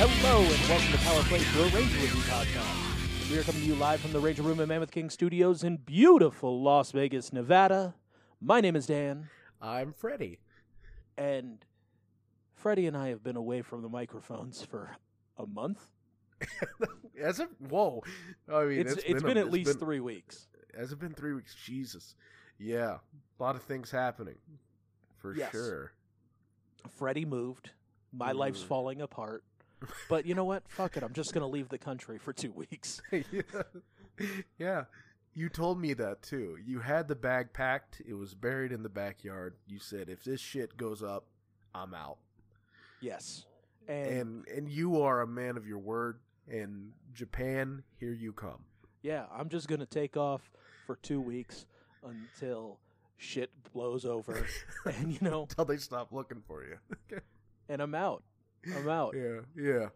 Hello and welcome to Power Play, your Ranger Review podcast. We are coming to you live from the Ranger Room at Mammoth King Studios in beautiful Las Vegas, Nevada. My name is Dan, I'm Freddie. and Freddie and I have been away from the microphones for a month. Has it? Whoa! I mean, It's it's been, a- at least been- three weeks. Has it been three weeks? Jesus. Yeah, a lot of things happening, for Yes. sure. Freddie moved. My life's Mm. falling apart. But you know what? Fuck it. I'm just gonna leave the country for two weeks. yeah. yeah, you told me that too. You had the bag packed. It was buried in the backyard. You said, "If this shit goes up, I'm out." Yes. And, And and you are a man of your word. And Japan, here you come. yeah, I'm just gonna take off for two weeks until shit blows over. and you know, Until they stop looking for you. and I'm out. I'm out. yeah, yeah.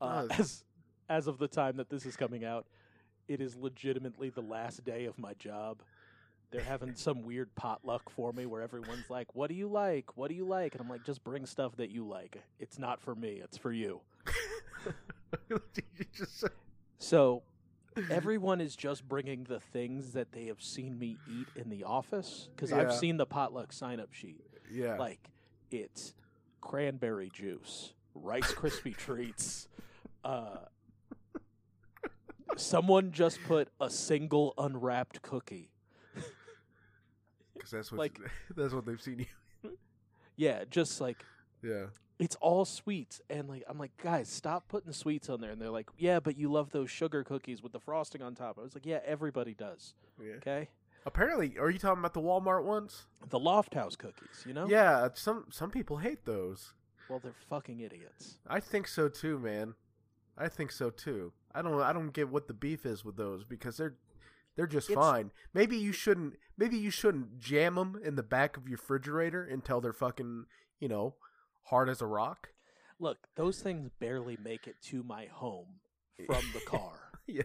Uh, Nice. as as of the time that this is coming out, it is legitimately the last day of my job. They're having some weird potluck for me where everyone's like, "What do you like? What do you like?" And I'm like, "Just bring stuff that you like. It's not for me. It's for you." You just said- So everyone is just bringing the things that they have seen me eat in the office because I've seen the potluck sign up sheet. yeah. Like it's cranberry juice, Rice Krispie treats. Uh, someone just put a single unwrapped cookie. Because that's what like- that's what they've seen you. Yeah, just like Yeah. it's all sweets, and like I'm like, guys, stop putting sweets on there. And they're like, yeah, but you love those sugar cookies with the frosting on top. I was like, yeah, everybody does. Yeah. Okay, Apparently, are you talking about the Walmart ones? the Lofthouse cookies, you know? Yeah. Some some people hate those. Well, they're fucking idiots. I think so too, man. I think so too. I don't I don't get what the beef is with those because they're they're just It's- fine. Maybe you shouldn't maybe you shouldn't jam them in the back of your refrigerator until they're fucking, you know, hard as a rock. Look, those things barely make it to my home from the car. yeah.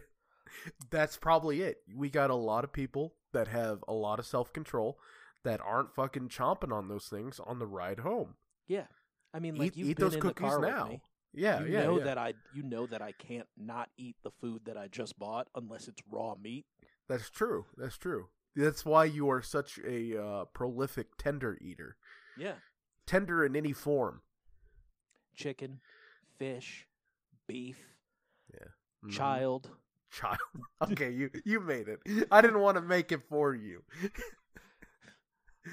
That's probably it. We got a lot of people that have a lot of self control that aren't fucking chomping on those things on the ride home. Yeah, I mean, like eat you've eat been those in cookies the car now. with me. Yeah, you yeah, know yeah. that I you know that I can't not eat the food that I just bought unless it's raw meat. That's true. That's true. That's why you are such a uh, prolific tender eater. Yeah, Tender in any form. chicken, fish, beef, Mhm. child. Child. Okay, you you made it. I didn't want to make it for you.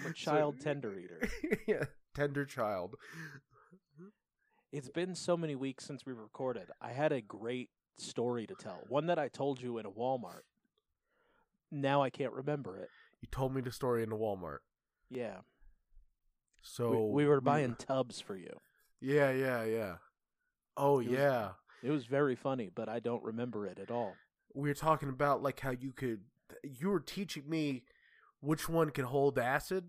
I'm a child tender eater. yeah, tender child. It's been so many weeks since we recorded. I had a great story to tell. One that I told you in a Walmart. Now I can't remember it. You told me the story in the Walmart. Yeah. So we, we were buying tubs for you. Yeah, yeah, yeah. Oh It was- yeah. It was very funny, but I don't remember it at all. We were talking about like how you could. You were teaching me which one can hold acid.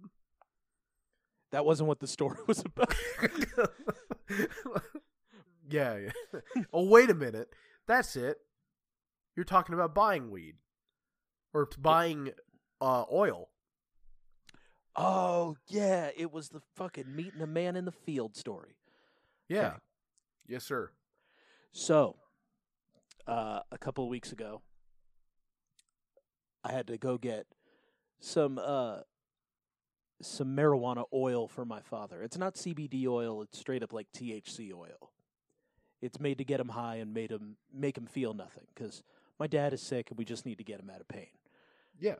That wasn't what the story was about. yeah, yeah. oh, wait a minute. That's it. You're talking about buying weed or buying uh, oil. Oh yeah, it was the fucking meeting a man in the field story. Yeah. Okay. Yes, sir. So, uh, a couple of weeks ago, I had to go get some uh, some marijuana oil for my father. It's not CBD oil; it's straight up like THC oil. It's made to get him high and made him make him feel nothing because my dad is sick and we just need to get him out of pain. Yeah.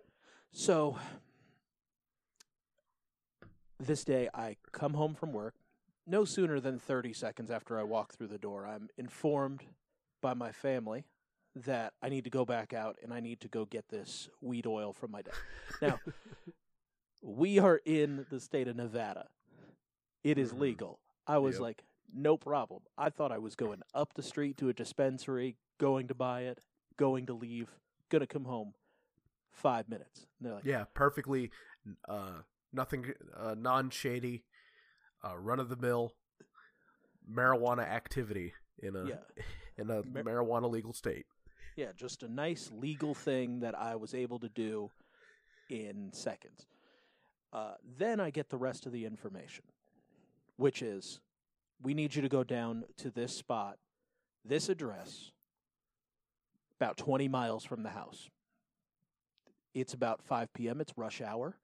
So this day I come home from work. No sooner than 30 seconds after I walk through the door, I'm informed by my family that I need to go back out and I need to go get this weed oil from my dad. Now, we are in the state of Nevada. It is Mhm. legal. I was Yep. like, no problem. I thought I was going up the street to a dispensary, going to buy it, going to leave, gonna come home. five minutes. And they're like, Yeah, perfectly. Uh, nothing uh, non shady, uh, run of the mill marijuana activity in a Yeah. in a Mar- marijuana legal state. Yeah, just a nice legal thing that I was able to do in seconds. Uh, then I get the rest of the information, which is we need you to go down to this spot, this address, about 20 miles from the house. It's about 5 p.m., it's rush hour.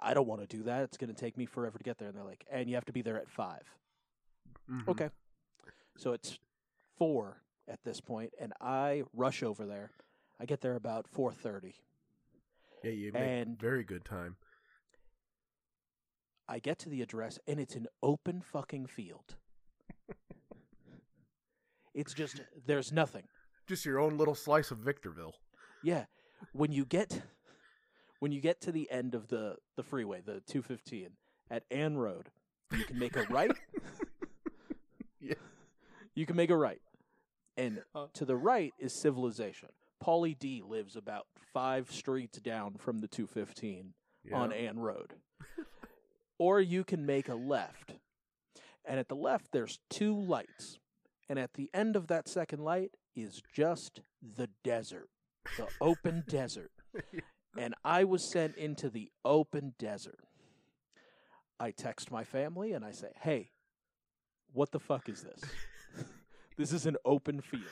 I don't want to do that. It's going to take me forever to get there. And they're like, and you have to be there at 5. Mhm. Okay. So it's four at this point, and I rush over there. I get there about four thirty. Yeah, you make And- very good time. I get to the address, and it's an open fucking field. it's just there's nothing. Just your own little slice of Victorville. Yeah, when you get when you get to the end of the the freeway, the two fifteen at Ann Road, you can make a right. Yeah. You can make a right, and Uh. to the right is civilization. Pauly D lives about five streets down from the two fifteen. on Ann Road. or you can make a left. And at the left, there's two lights. And at the end of that second light is just the desert, the open desert. And I was sent into the open desert. I text my family and I say, hey, what the fuck is this? This is an open field.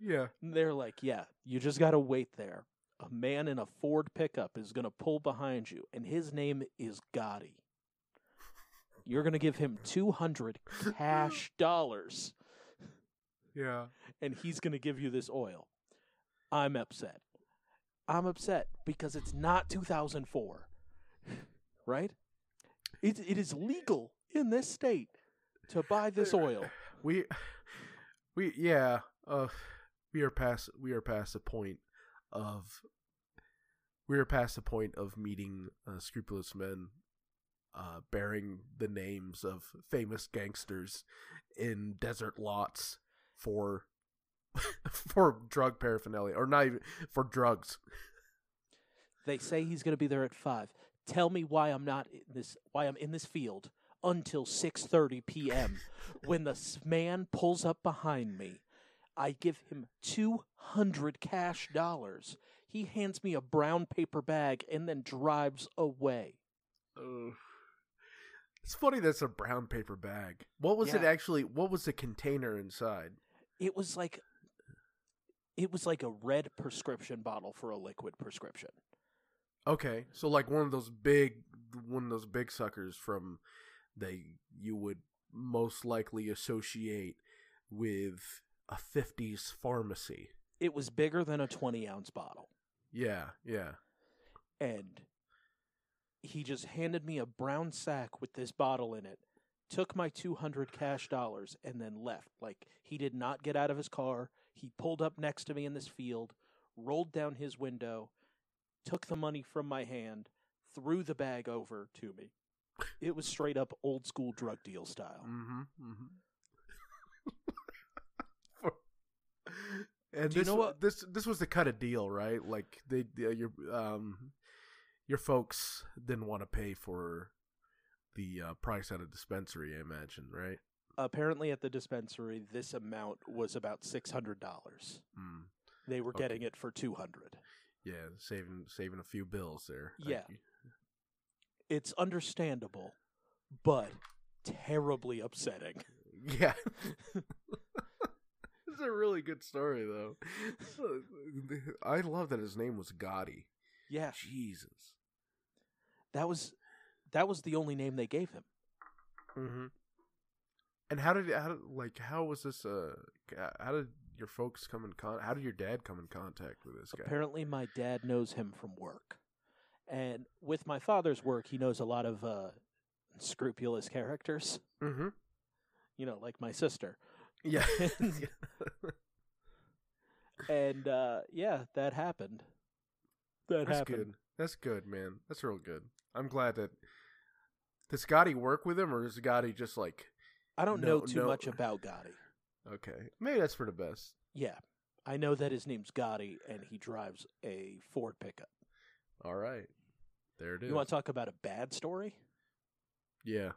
Yeah. And they're like, yeah, you just got to wait there. A man in a Ford pickup is going to pull behind you, and his name is Gotti. You're going to give him 200 cash dollars, Yeah. and he's going to give you this oil. I'm upset. I'm upset because it's not 2004, right? It, it is legal in this state to buy this oil. We we yeah, uh we are past we are past the point of we are past the point of meeting uh, scrupulous men uh bearing the names of famous gangsters in desert lots for for drug paraphernalia or not even for drugs. They say he's going to be there at five. Tell me why I'm not in this. Why I'm in this field until six thirty p.m. when the man pulls up behind me. I give him two hundred cash dollars. He hands me a brown paper bag and then drives away. It's funny that's a brown paper bag. What was it actually what was the container inside? It was like, it was like a red prescription bottle for a liquid prescription. Okay, so like one of those big, one of those big suckers from they you would most likely associate with a '50s pharmacy. It was bigger than a twenty ounce bottle. Yeah, yeah. and he just handed me a brown sack with this bottle in it took my 200 cash dollars and then left like he did not get out of his car he pulled up next to me in this field rolled down his window took the money from my hand threw the bag over to me it was straight up old school drug deal style Mm-hmm. mm-hmm. and Do you know what- this this was the cut of deal, right? Like they, uh, your um, your folks didn't want to pay for the uh, price at a dispensary, I imagine, right? apparently at the dispensary this amount was about $600 Mm. they were Okay. getting it for 200 Yeah, saving saving a few bills there. Yeah. It's understandable, but terribly upsetting. Yeah. it's a really good story though. I love that his name was Gotti. Yeah, Jesus. that was that was the only name they gave him. Mm-hmm. And how did how did, like how was this uh how did your folks come in con how did your dad come in contact with this guy? Apparently, my dad knows him from work, and with my father's work, he knows a lot of uh, scrupulous characters. Mm-hmm. You know, like my sister. Yeah. And uh, yeah, that happened. That That's happened. good. That's good, man. That's real good. I'm glad that does Gotti work with him or is Gotti just like I don't No, know too no. much about Gotti. okay. Maybe that's for the best. Yeah, I know that his name's Gotti, and he drives a Ford pickup. All right. There it is. You want to talk about a bad story? yeah.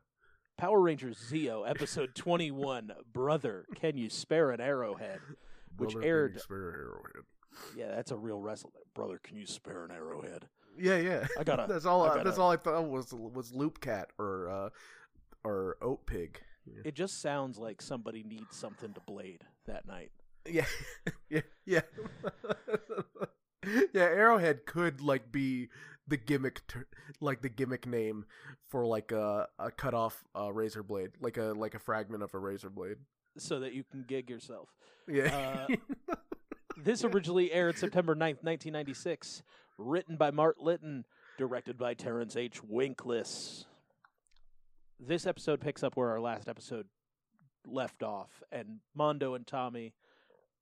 Power Rangers Zeo, episode 21, Brother, Can You Spare an Arrowhead? Which Brother, aired- Spare Arrowhead. Yeah, that's a real wrestler. Brother, can you spare an arrowhead? Yeah, yeah. I gotta- that's all. I gotta- That's all I thought was was Loop Cat or uh, or Oat Pig. It just sounds like somebody needs something to blade that night. Yeah, yeah, yeah. yeah, Arrowhead could like be the gimmick, ter- like the gimmick name for like a a cut off uh, razor blade, like a like a fragment of a razor blade. So that you can gig yourself. Yeah, This originally aired September 9th, 1996. Written by Mark Litton, directed by Terence H. Winkless. This episode picks up where our last episode left off, and Mondo and Tommy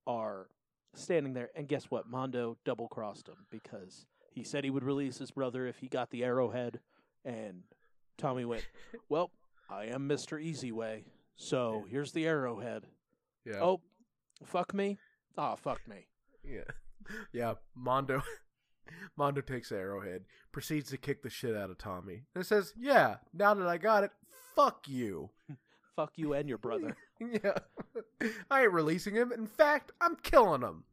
are standing there. And guess what? Mondo double crossed him because he said he would release his brother if he got the arrowhead. And Tommy went, Well, I am Mr. Easy Way, so here's the arrowhead. yeah, Oh, fuck me? Oh, fuck me. yeah, yeah. Mondo, Mondo takes the Arrowhead, proceeds to kick the shit out of Tommy, and says, "Yeah, now that I got it, fuck you." Fuck you and your brother. Yeah. I ain't releasing him. In fact, I'm killing him.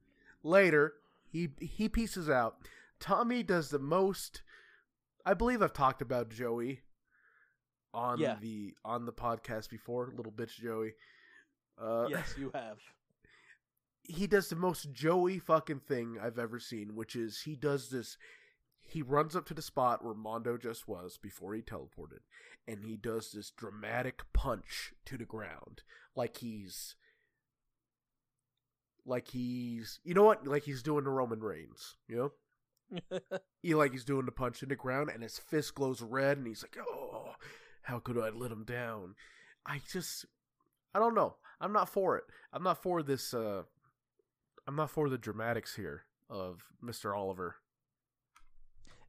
Later, he he pieces out. Tommy does the most I believe I've talked about Joey on Yeah. the on the podcast before, little bitch Joey. Uh yes, you have. he does the most Joey fucking thing I've ever seen, which is he does this. He runs up to the spot where Mondo just was before he teleported, and he does this dramatic punch to the ground, like he's, like he's, you know what, like he's doing the Roman Reigns, you know, he like he's doing the punch in the ground, and his fist glows red, and he's like, oh, how could I let him down? I just, I don't know. I'm not for it. I'm not for this. uh I'm not for the dramatics here of Mr. Oliver.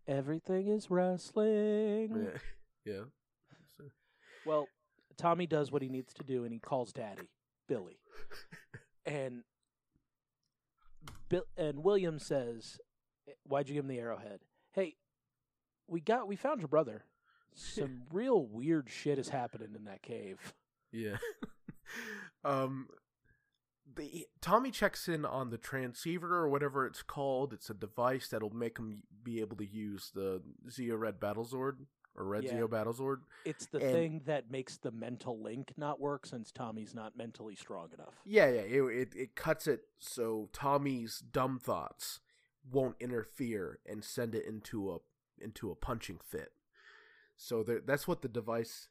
Everything is wrestling. Yeah. yeah. So- Well, Tommy does what he needs to do, and he calls Daddy, Billy, and Bill and William says, "Why'd you give him the arrowhead? Hey, we got we found your brother. Some real weird shit is happening in that cave. Yeah. um the Tommy checks in on the transceiver or whatever it's called. It's a device that'll make him be able to use the Zeo Red Battlezord or Red Yeah. Zeo Battlezord. It's the And- thing that makes the mental link not work since Tommy's not mentally strong enough. Yeah, yeah. It, it it cuts it so Tommy's dumb thoughts won't interfere and send it into a into a punching fit. So there, that's what the device.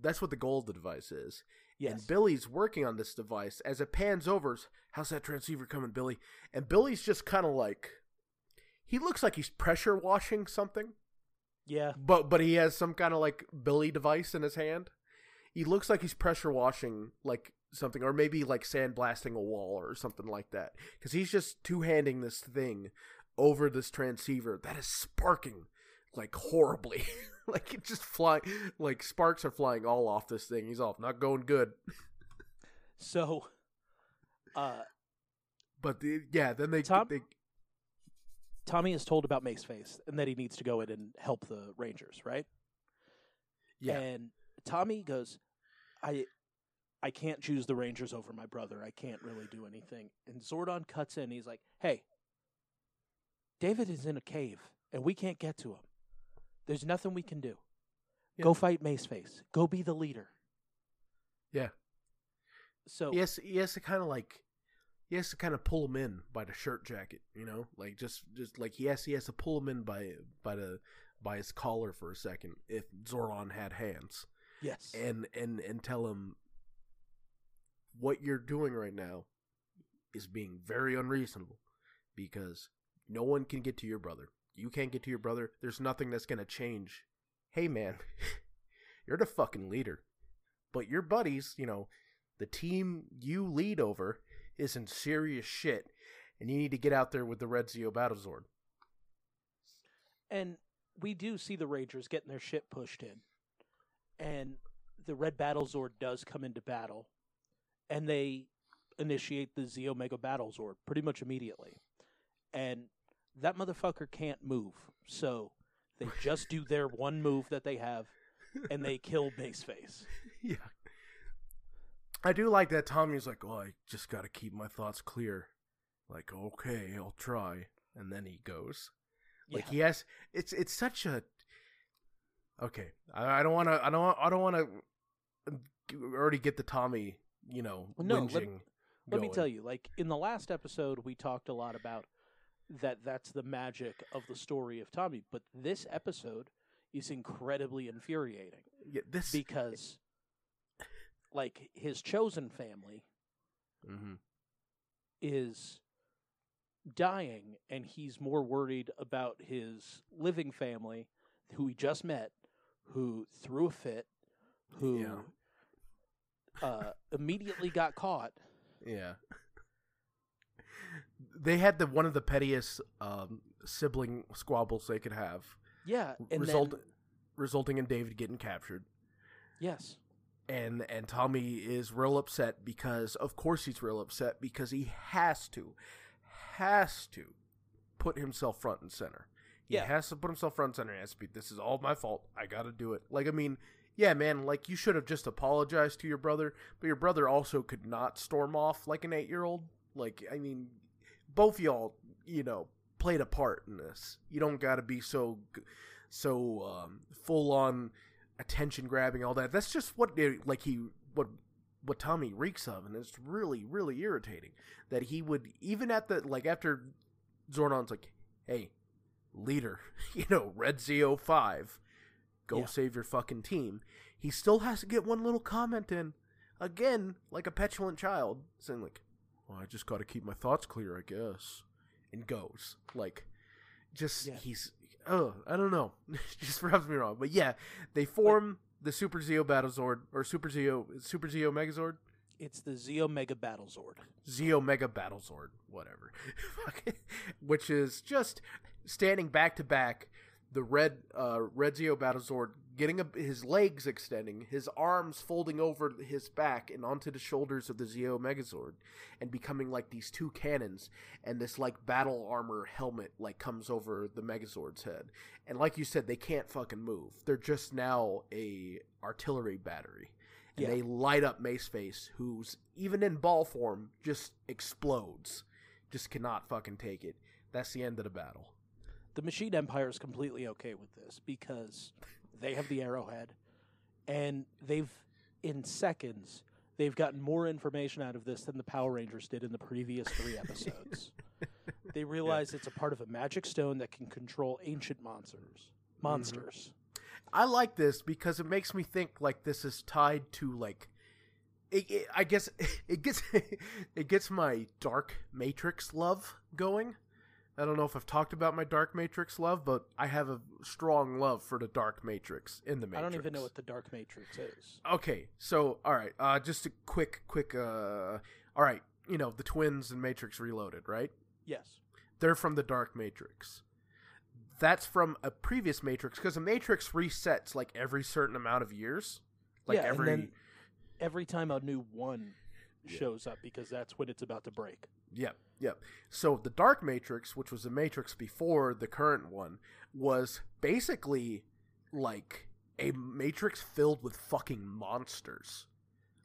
That's what the goal of the device is. Yes, And Billy's working on this device. As it pans over, how's that transceiver coming, Billy? And Billy's just kind of like, he looks like he's pressure washing something, yeah, but but he has some kind of like Billy device in his hand. He looks like he's pressure washing like something, or maybe like sandblasting a wall or something like that. Because he's just two handing this thing over this transceiver that is sparking like horribly. like it just flying, like sparks are flying all off this thing. He's off, not going good. So, uh, But the, yeah, then they Tom- they Tommy is told about Mace Face and that he needs to go in and help the Rangers, right? yeah And Tommy goes, I I can't choose the Rangers over my brother. I can't really do anything. And Zordon cuts in. He's like, Hey, David is in a cave and we can't get to him. There's nothing we can do. Go fight Mace Face. Go be the leader. yeah. So yes, has to kind of like he has to kind of pull him in by the shirt jacket, you know, like just just like he has he has to pull him in by by the by his collar for a second if Zordon had hands yes. and and and tell him what you're doing right now is being very unreasonable because no one can get to your brother. You can't get to your brother. There's nothing that's going to change. Hey man, you're the fucking leader. But your buddies, you know, the team you lead over is in serious shit and you need to get out there with the Red Zeo Battlezord. And we do see the Rangers getting their shit pushed in. And the Red Battle Zord does come into battle. And they initiate the Zeo Mega Battle Zord pretty much immediately. And that motherfucker can't move. So they just do their one move that they have and they kill Mace Face. yeah. I do like that Tommy's like, oh, I just got to keep my thoughts clear. Like, okay, I'll try, and then he goes. Like Yeah. he has, it's it's such a. Okay, I, I don't want to. I don't. I don't want to uh, already get the Tommy. You know, No, let-. Let me tell you, like in the last episode, we talked a lot about that. That's the magic of the story of Tommy. But this episode is incredibly infuriating Yeah, this. because, like, his chosen family mm-hmm. is dying, and he's more worried about his living family, who he just met, who threw a fit, who uh, immediately got caught. Yeah. They had the one of the pettiest um, sibling squabbles they could have, Yeah, and result, then, resulting in David getting captured. yes, and and Tommy is real upset because of course he's real upset because he has to has to put himself front and center. He Yeah. has to put himself front and center. He has to be this is all my fault. I got to do it. Like I mean, yeah, man, like you should have just apologized to your brother, but your brother also could not storm off like an 8-year-old. Like I mean, both y'all, you know, played a part in this. You don't got to be so so um, full on attention grabbing all that that's just what it, like he what what tommy reeks of and it's really really irritating that he would even at the like after zordon's like hey leader you know red z05 go Yeah. save your fucking team he still has to get one little comment in again like a petulant child saying like well i just gotta keep my thoughts clear i guess and goes. Like just Yeah. he's oh i don't know. Just rubs me wrong. But yeah they form the super zeo battlezord or super zeo super zeo megazord? It's the Zeo Mega Battle Zord. zeo mega battlezord whatever. Which is just standing back to back the red uh red zeo battlezord getting a, his legs extending his arms folding over his back and onto the shoulders of the zeo megazord and becoming like these two cannons and this like battle armor helmet like comes over the megazord's head. And like you said they can't fucking move. They're just now a artillery battery. And Yeah. they light up maceface who's even in ball form just explodes. Just cannot fucking take it. That's the end of the battle. The Machine Empire is completely okay with this because they have the arrowhead, and they've in seconds they've gotten more information out of this than the Power Rangers did in the previous three episodes. they realize it's a part of a magic stone that can control ancient monsters. Mm-hmm. Monsters. I like this because it makes me think like this is tied to like it, it, I guess it gets it gets my dark matrix love going. I don't know if I've talked about my dark matrix love, but I have a strong love for the dark matrix in the Matrix. I don't even know what the Dark Matrix is. Okay, so all right, uh just a quick quick uh all right, you know, the twins in Matrix Reloaded, right? Yes. they're from the Dark Matrix. That's from a previous Matrix because a Matrix resets like every certain amount of years. Like Yeah, and every Every time a new one shows up, because that's when it's about to break. Yep, yep. So the Dark Matrix, which was the Matrix before the current one, was basically like a Matrix filled with fucking monsters.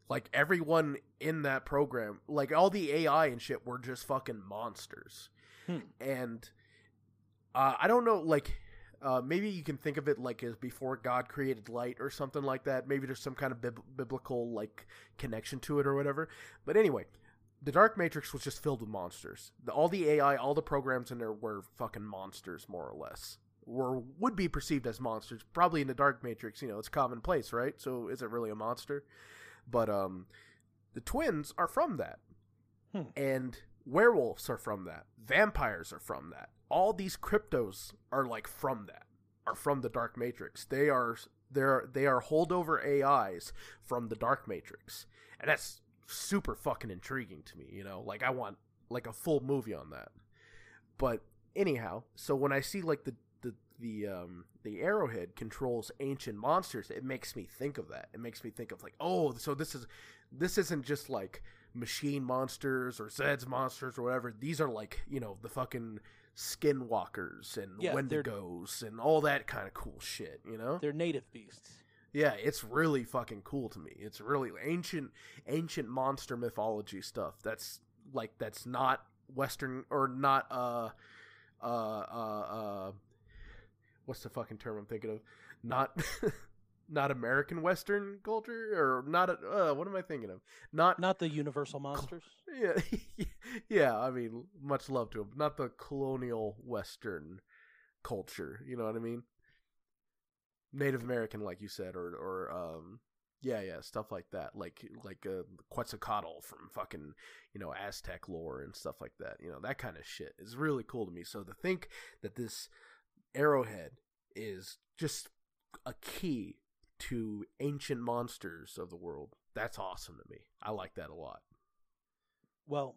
Like everyone in that program, like all the AI and shit were just fucking monsters. Hmm. And uh, I don't know, like uh, maybe you can think of it like as before God created light or something like that. Maybe there's some kind of bib- biblical like connection to it or whatever. But anyway, the Dark Matrix was just filled with monsters. The, all the AI, all the programs in there were fucking monsters, more or less, or would be perceived as monsters. Probably in the Dark Matrix, you know, it's commonplace, right? So is it really a monster? But um, the twins are from that, Hmm. and werewolves are from that. Vampires are from that. All these cryptos are like from that. Are from the Dark Matrix. They are they're they are holdover AIs from the Dark Matrix, and that's super fucking intriguing to me. You know, like I want like a full movie on that. But anyhow, so when I see like the the the um the arrowhead controls ancient monsters, it makes me think of that. It makes me think of like, oh, so this is this isn't just like machine monsters or Zed's monsters or whatever. These are like you know the fucking skinwalkers and Yeah, wendigos and all that kind of cool shit. You know. They're native beasts. Yeah, it's really fucking cool to me. It's really ancient ancient monster mythology stuff. That's like that's not western or not uh uh uh uh what's the fucking term I'm thinking of? Not not American western culture or not uh what am I thinking of? Not Not the universal monsters. yeah, yeah, I mean, much love to them. Not the colonial western culture, you know what I mean? Native American, like you said, or or um, yeah, yeah, stuff like that, like like uh, Quetzalcoatl from fucking you know Aztec lore and stuff like that. You know that kind of shit is really cool to me. So to think that this arrowhead is just a key to ancient monsters of the world, that's awesome to me. I like that a lot. Well,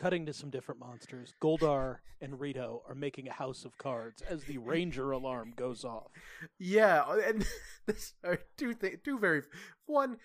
cutting to some different monsters, Goldar and Rito are making a house of cards as the ranger alarm goes off. Yeah, and this are two th- two very one.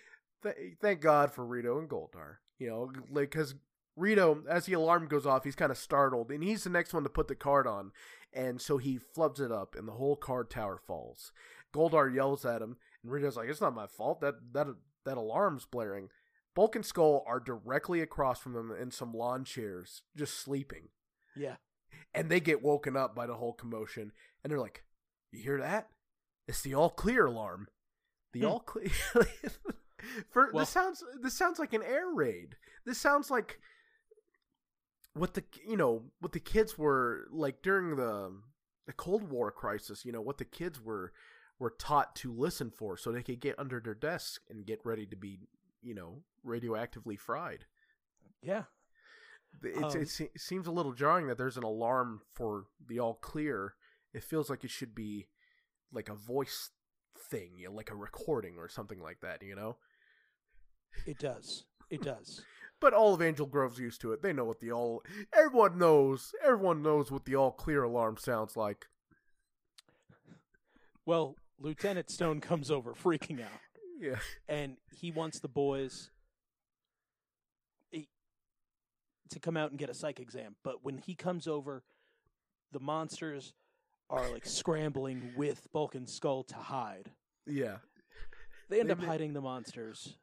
Th- thank God for Rito and Goldar. You know, like because Rito, as the alarm goes off, he's kind of startled, and he's the next one to put the card on, and so he flubs it up, and the whole card tower falls. Goldar yells at him, and Rito's like, "It's not my fault. That that that alarm's blaring." Bulk and Skull are directly across from them in some lawn chairs, just sleeping Yeah. and they get woken up by the whole commotion and they're like you hear that it's the all clear alarm the Hmm. all clear for Well- this sounds this sounds like an air raid this sounds like what the you know what the kids were like during the the cold war crisis you know what the kids were were taught to listen for so they could get under their desk and get ready to be you know radioactively fried Yeah. it's, Um, it se- seems a little jarring that there's an alarm for the all clear. It feels like it should be like a voice thing, you know, like a recording or something like that, you know? It does. It does. But all of Angel Grove's used to it. They know what the all everyone knows. Everyone knows what the all clear alarm sounds like. Well, Lieutenant Stone comes over freaking out. Yeah. and he wants the boys to come out and get a psych exam. But when he comes over, the monsters are like scrambling with Bulk and Skull to hide. Yeah. They end They up ma- hiding the monsters,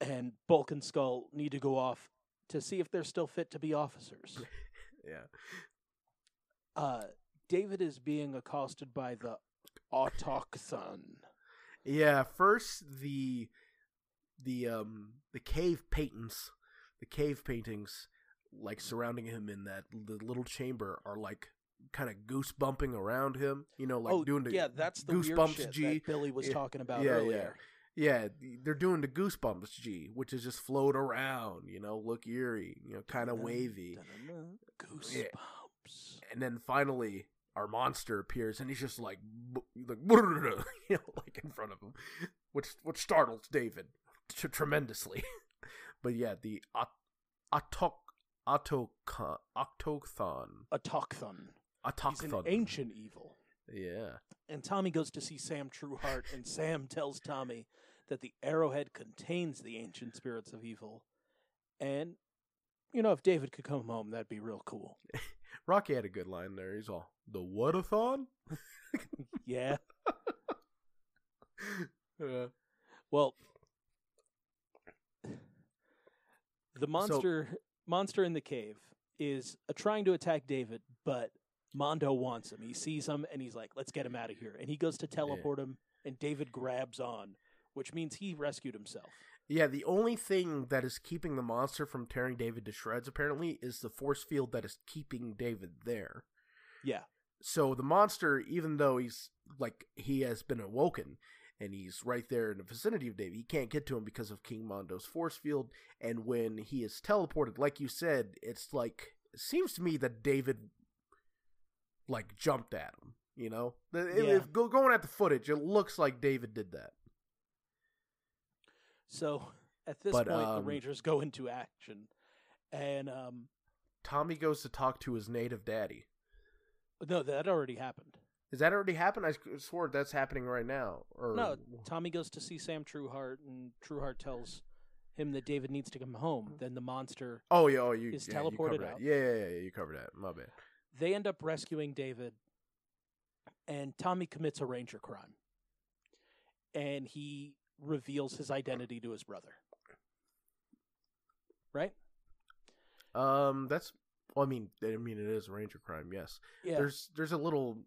and Bulk and Skull need to go off to see if they're still fit to be officers. Yeah. Uh, David is being accosted by the autochthon. Yeah, first the the um the cave paintings, the cave paintings like surrounding him in that the little chamber are like kind of goose bumping around him, you know, like oh, doing the yeah, that's the goosebumps G. that Billy was Yeah, talking about yeah, yeah. earlier. Yeah, they're doing the goosebumps G, which is just float around, you know, look eerie, you know, kind of wavy. Dun-dun-dun. Yeah. Goosebumps. And then finally our monster appears and he's just like like you know, like in front of him, which which startles David t- tremendously. but yeah, the autoc autoc octothon Autochthon. He's an ancient evil. Yeah. And Tommy goes to see Sam Trueheart, and Sam tells Tommy that the arrowhead contains the ancient spirits of evil. And, you know, if David could come home, that'd be real cool. Rocky had a good line there. He's all the what whatathon. Yeah. Yeah. Well, the monster monster in the cave is uh, trying to attack David, but Mondo wants him. He sees him and he's like, "Let's get him out of here." And he goes to teleport him, and David grabs on, which means he rescued himself. Yeah, the only thing that is keeping the monster from tearing David to shreds apparently is the force field that is keeping David there. Yeah. So the monster, even though he's like he has been awoken and he's right there in the vicinity of David, he can't get to him because of King Mondo's force field. And when he is teleported, like you said, it's like it seems to me that David like jumped at him. You know, Yeah. if go, going at the footage, it looks like David did that. So at this But, point, the um, Rangers go into action, and um, Tommy goes to talk to his native daddy. no, that already happened. Is that already happened? I swore that's happening right now. Or No, Tommy goes to see Sam Trueheart, and Trueheart tells him that David needs to come home, then the monster. Oh yeah, oh you Is yeah, teleported that. out. Yeah, yeah, yeah, yeah, you covered that. My bad. They end up rescuing David, and Tommy commits a ranger crime, and he reveals his identity to his brother. Right? Um, that's. Well, I mean, I mean, it is a ranger crime. Yes. Yeah. There's there's a little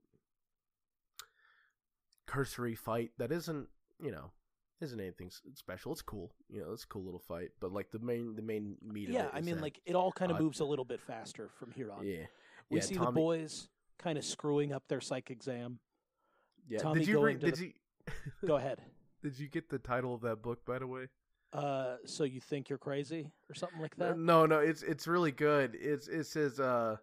cursory fight that isn't you know isn't anything special. It's cool. You know, it's a cool little fight. But like the main the main meat. yeah, I mean, that- like it all kind of uh, moves a little bit faster from here on. yeah. We yeah, see the boys kind of screwing up their psych exam. Yeah. Tommy did you going to Did the- you? Go ahead. Did you get the title of that book, by the way? Uh, so you think you're crazy or something like that? No, no, it's it's really good. It's it says uh,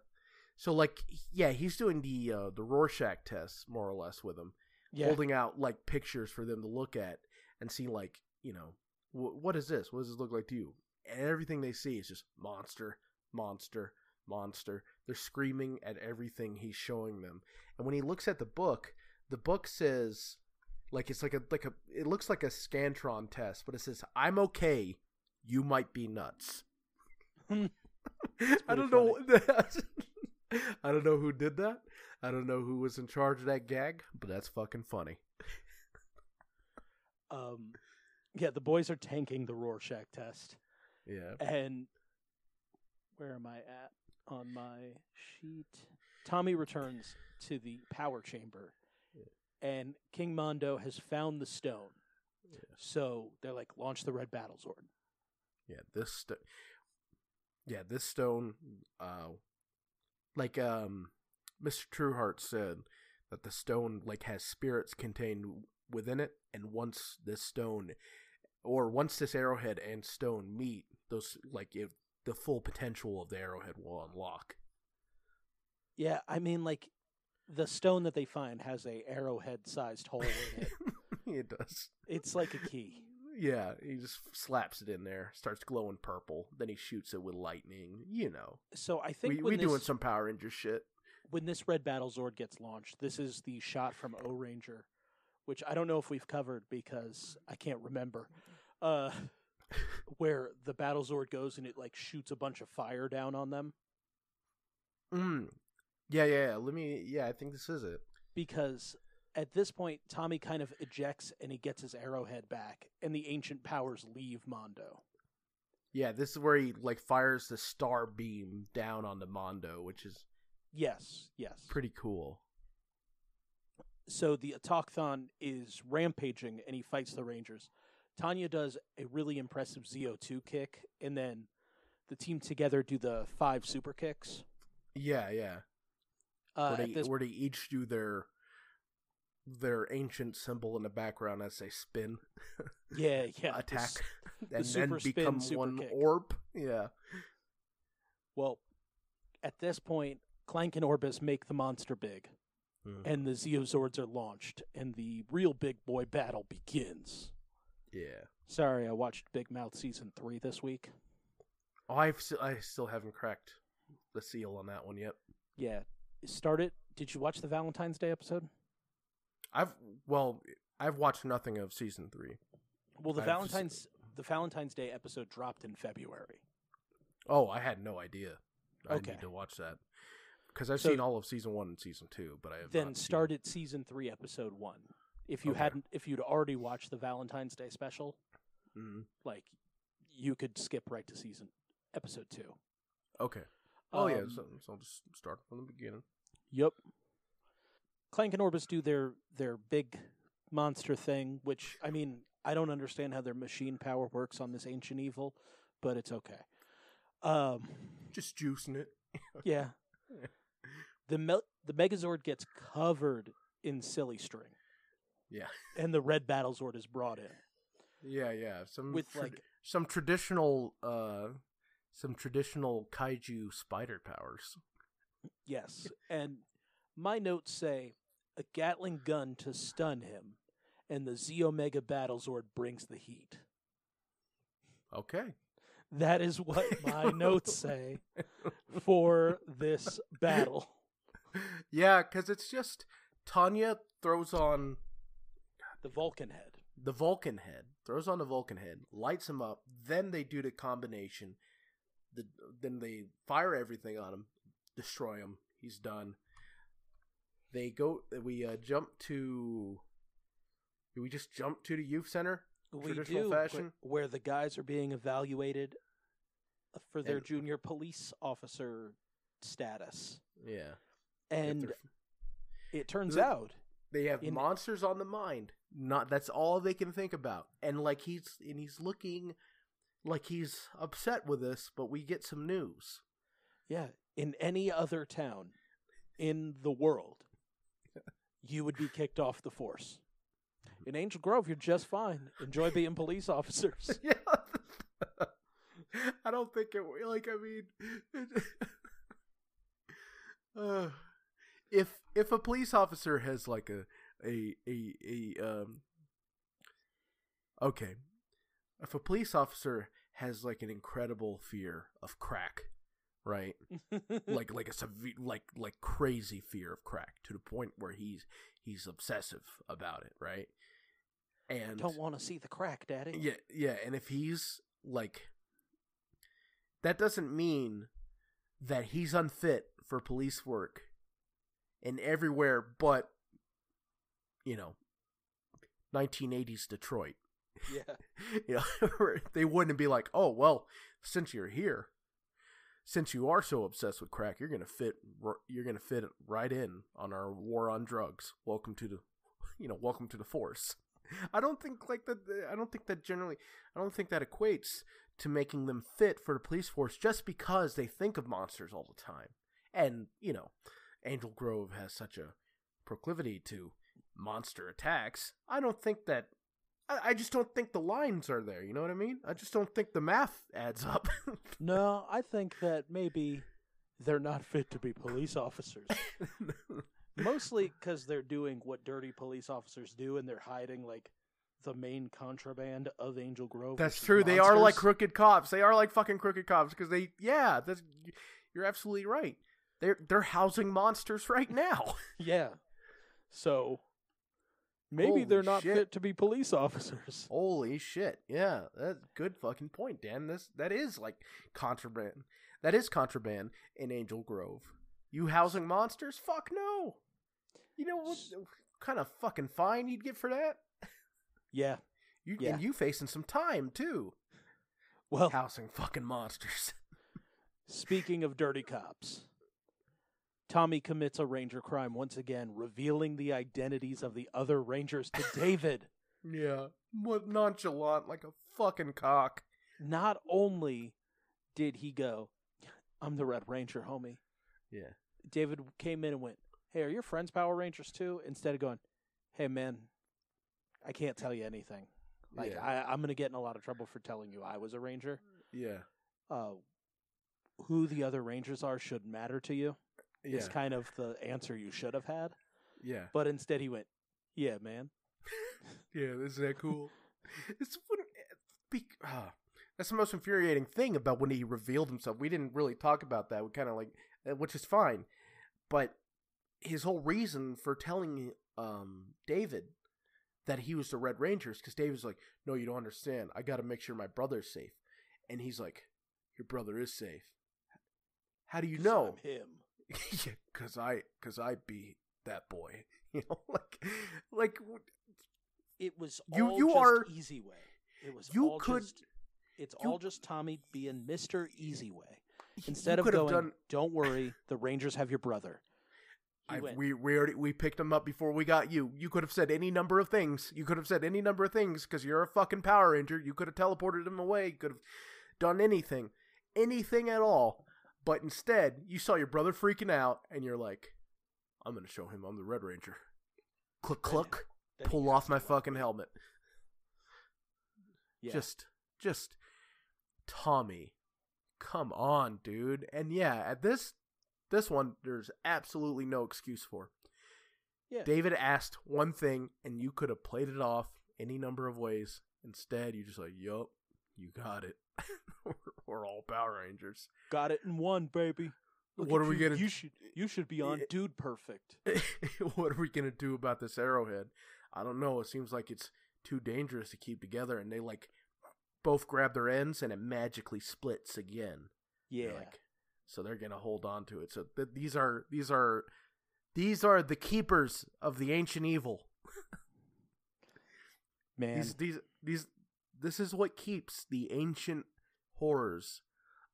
so like yeah, he's doing the uh the Rorschach test more or less with him, Yeah. holding out like pictures for them to look at and see like you know wh- what is this? What does this look like to you? And everything they see is just monster, monster, monster. They're screaming at everything he's showing them. And when he looks at the book, the book says like it's like a like a it looks like a Scantron test, but it says I'm okay. You might be nuts. I don't know. I don't know who did that. I don't know who was in charge of that gag, but that's fucking funny. Um, yeah, the boys are tanking the Rorschach test, Yeah. and where am I at on my sheet? Tommy returns to the power chamber, and King Mondo has found the stone. Yeah. So they're like, launch the red battle zord. Yeah, this st- Yeah, this stone uh like um Mr. Trueheart said that the stone like has spirits contained within it and once this stone or once this arrowhead and stone meet, those like if the full potential of the arrowhead will unlock. Yeah, I mean, like the stone that they find has a arrowhead-sized hole in it. it does. It's like a key. Yeah, he just slaps it in there, starts glowing purple, then he shoots it with lightning. You know, So I think we when we this, doing some Power Ranger shit. when this red battle Zord gets launched, this is the shot from Ohranger, which I don't know if we've covered because I can't remember. Uh, where the battle Zord goes and it like shoots a bunch of fire down on them Mm. Yeah, yeah, yeah. Let me. Yeah, I think this is it. because at this point Tommy kind of ejects and he gets his arrowhead back and the ancient powers leave Mondo. Yeah, this is where he like fires the star beam down on the Mondo, which is Yes, yes. pretty cool. so the Autochthon is rampaging and he fights the Rangers. Tanya does a really impressive ZO2 kick, and then the team together do the five super kicks. Yeah, yeah. Uh, where, they, this, where they each do their their ancient symbol in the background as they spin yeah, yeah, the attack s- and then spin, become one kick. orb. Yeah. Well, at this point, Klank and Orbus make the monster big, Mm. and the Zeozords are launched, and the real big boy battle begins. Yeah. Sorry, I watched Big Mouth season three this week. Oh, I've I still haven't cracked the seal on that one yet. Yeah, started. Did you watch the Valentine's Day episode? I've well, I've watched nothing of season three. Well, the I've just- Valentine's the Valentine's Day episode dropped in February. Oh, I had no idea. I Okay. need to watch that because I've So- seen all of season one and season two, but I have Then not seen- start at season three, episode one. If you Okay. hadn't, if you'd already watched the Valentine's Day special, Mhm. like you could skip right to season episode two. Okay. Oh yeah, Um, so, so I'll just start from the beginning. Yep. Klank and Orbus do their their big monster thing, which I mean, I don't understand how their machine power works on this ancient evil, but it's okay. Um, Just juicing it. yeah. The the Megazord gets covered in silly string, Yeah. and the Red Battlezord is brought in Yeah, yeah. Some with trad- like some traditional uh some traditional kaiju spider powers. Yes, and my notes say a Gatling gun to stun him, and the Zeo Mega Battlezord brings the heat. Okay. That is what my notes say for this battle. Yeah, cuz it's just Tanya throws on The Vulcan head. the Vulcan head, throws on the Vulcan head, lights him up. Then they do the combination. The then they fire everything on him, destroy him. He's done. They go. We uh, jump to. Do we just jump to the youth center? we Traditional do fashion? wh- where the guys are being evaluated for their And- junior police officer status, Yeah. and it turns the- out They have In- monsters on the mind. Not that's all they can think about. And like he's and he's looking like he's upset with us, but we get some news. Yeah, in any other town in the world, you would be kicked off the force. In Angel Grove, you're just fine. Enjoy being police officers. yeah. I don't think it like I mean uh, if if a police officer has like a a a, a um okay if a police officer has like an incredible fear of crack right like like a severe like like crazy fear of crack to the point where he's he's obsessive about it right and Don't want to see the crack, Daddy. yeah yeah and if he's like that doesn't mean that he's unfit for police work and everywhere but you know 1980s detroit Yeah. you know, they wouldn't be like, "Oh, well, since you're here, since you are so obsessed with crack, you're gonna fit, you're gonna fit right in on our war on drugs. Welcome to the, you know, welcome to the force." I don't think like that. I don't think that generally. I don't think that equates to making them fit for the police force just because they think of monsters all the time. And you know, Angel Grove has such a proclivity to monster attacks. I don't think that I, I just don't think the lines are there. You know what I mean? I just don't think the math adds up. No, I think that maybe they're not fit to be police officers. Mostly because they're doing what dirty police officers do, and they're hiding like the main contraband of Angel Grove. That's true. They are like crooked cops. They are like fucking crooked cops because they, yeah, that's you're absolutely right. They're they're housing monsters right now. Yeah. So maybe Holy they're not shit. fit to be police officers. Holy shit! Yeah, that's good fucking point, Dan. This that is like contraband. That is contraband in Angel Grove. You housing monsters? Fuck no. You know what kind of fucking fine you'd get for that? Yeah. You Yeah. and you facing some time too. Well, Housing fucking monsters. speaking of dirty cops, Tommy commits a ranger crime once again, revealing the identities of the other rangers to David. yeah, what nonchalant like a fucking cock. Not only did he go, I'm the Red Ranger, homie. Yeah. David came in and went, Hey, are your friends Power Rangers too? Instead of going, Hey, man, I can't tell you anything. Like, Yeah. I, I'm going to get in a lot of trouble for telling you I was a Ranger. Yeah. Uh, who the other Rangers are should matter to you. Yeah. Is kind of the answer you should have had. yeah. But instead, he went, Yeah, man. Yeah, isn't that cool? it's what, be, ah, that's the most infuriating thing about when he revealed himself. We didn't really talk about that. We kind of like, uh, which is fine, but his whole reason for telling um, David that he was the Red Rangers because David's like, "No, you don't understand. I got to make sure my brother's safe," and he's like, "Your brother is safe. How do you know?" I'm him. yeah, cause I, cause I beat that boy. You know, like, like It was You- all you just are- easy way. It was you all could- just, it's you- all just Tommy being Mr. Easy Way. Instead of going, done- don't worry, the Rangers have your brother. I, we we already we picked him up before we got you. You could have said any number of things. You could have said any number of things because you're a fucking Power Ranger. You could have teleported him away. You could have done anything, anything at all. But instead, you saw your brother freaking out, and you're like, "I'm gonna show him I'm the Red Ranger." Click, Then- click. then he Pull off my fucking helmet. Yeah. Just, just Tommy. Come on, dude. And yeah, at this this one, there's absolutely no excuse for. Yeah. David asked one thing, and you could have played it off any number of ways. Instead, you just like, "Yup, you got it. we're, all Power Rangers." Got it in one, baby. Look What are we you. gonna- You should you should be on. Dude Perfect. what are we gonna do about this arrowhead? I don't know. It seems like it's too dangerous to keep together, and they like both grab their ends, and it magically splits again. Yeah. Like, so they're gonna hold on to it. So th- these are these are these are the keepers of the ancient evil. Man. These these these this is what keeps the ancient horrors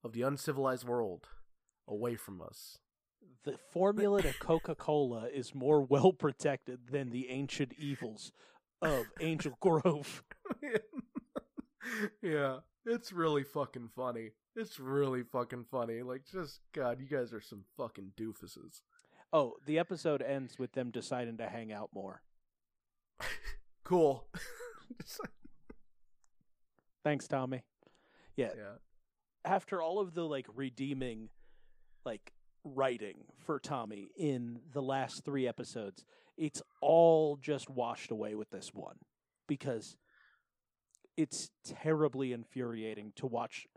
of the uncivilized world away from us. the formula to Coca Cola is more well protected than the ancient evils of Angel Grove. yeah, it's really fucking funny. It's really fucking funny. Like, just God, you guys are some fucking doofuses. Oh, the episode ends with them deciding to hang out more. Cool. Thanks, Tommy. Yeah, yeah, after all of the like redeeming like writing for Tommy in the last 3 episodes, it's all just washed away with this one because it's terribly infuriating to watch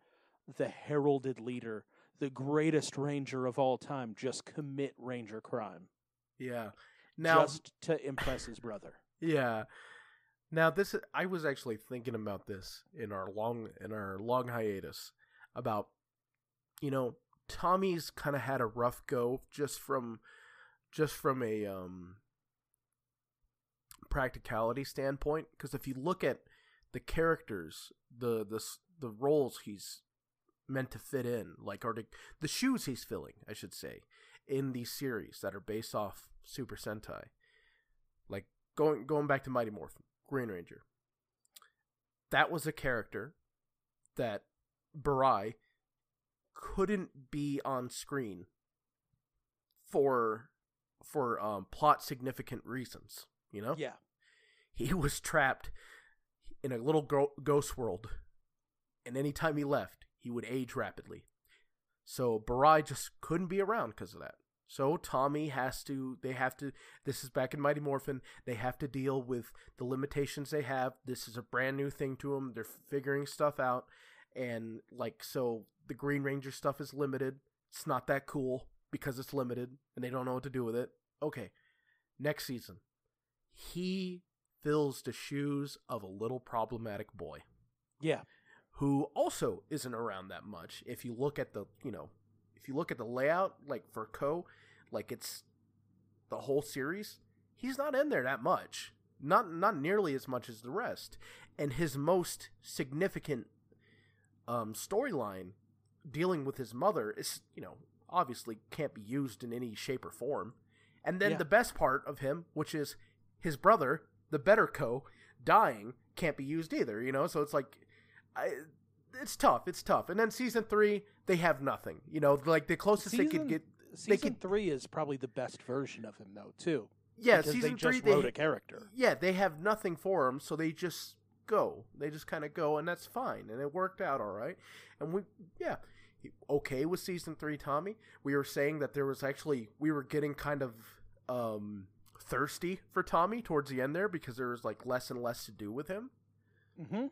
the heralded leader, the greatest ranger of all time just commit ranger crime yeah. Now, just to impress his brother. Yeah. Now this I was actually thinking about this in our long in our long hiatus about you know Tommy's kind of had a rough go just from just from a um practicality standpoint because if you look at the characters the the the roles he's meant to fit in like the the shoes he's filling I should say in these series that are based off Super Sentai like going going back to Mighty Morphin, Green Ranger. That was a character that Burai couldn't be on screen for for um, plot significant reasons. You know, Yeah. he was trapped in a little go- ghost world, and anytime he left, he would age rapidly. So Burai just couldn't be around because of that. So Tommy has to. They have to. This is back in Mighty Morphin. They have to deal with the limitations they have. This is a brand new thing to them. They're figuring stuff out, and like so, the Green Ranger stuff is limited. It's not that cool because it's limited, and they don't know what to do with it. Okay, next season, he fills the shoes of a little problematic boy Yeah. who also isn't around that much. If you look at the, you know, if you look at the layout, like for Ko, like it's the whole series, he's not in there that much. Not not nearly as much as the rest. And his most significant um storyline dealing with his mother is, you know, obviously can't be used in any shape or form. And then Yeah. the best part of him, which is his brother, the better Co, dying, can't be used either, you know? So it's like I it's tough. It's tough. And then season 3, they have nothing. You know, like the closest they Season- could get Season could- three is probably the best version of him, though, too. Yeah, season they three just they wrote a character. yeah they have nothing for him, so they just go. They just kind of go, and that's fine, and it worked out all right. And we yeah okay with season three, Tommy. We were saying that there was actually we were getting kind of um thirsty for Tommy towards the end there because there was like less and less to do with him, Mm-hmm.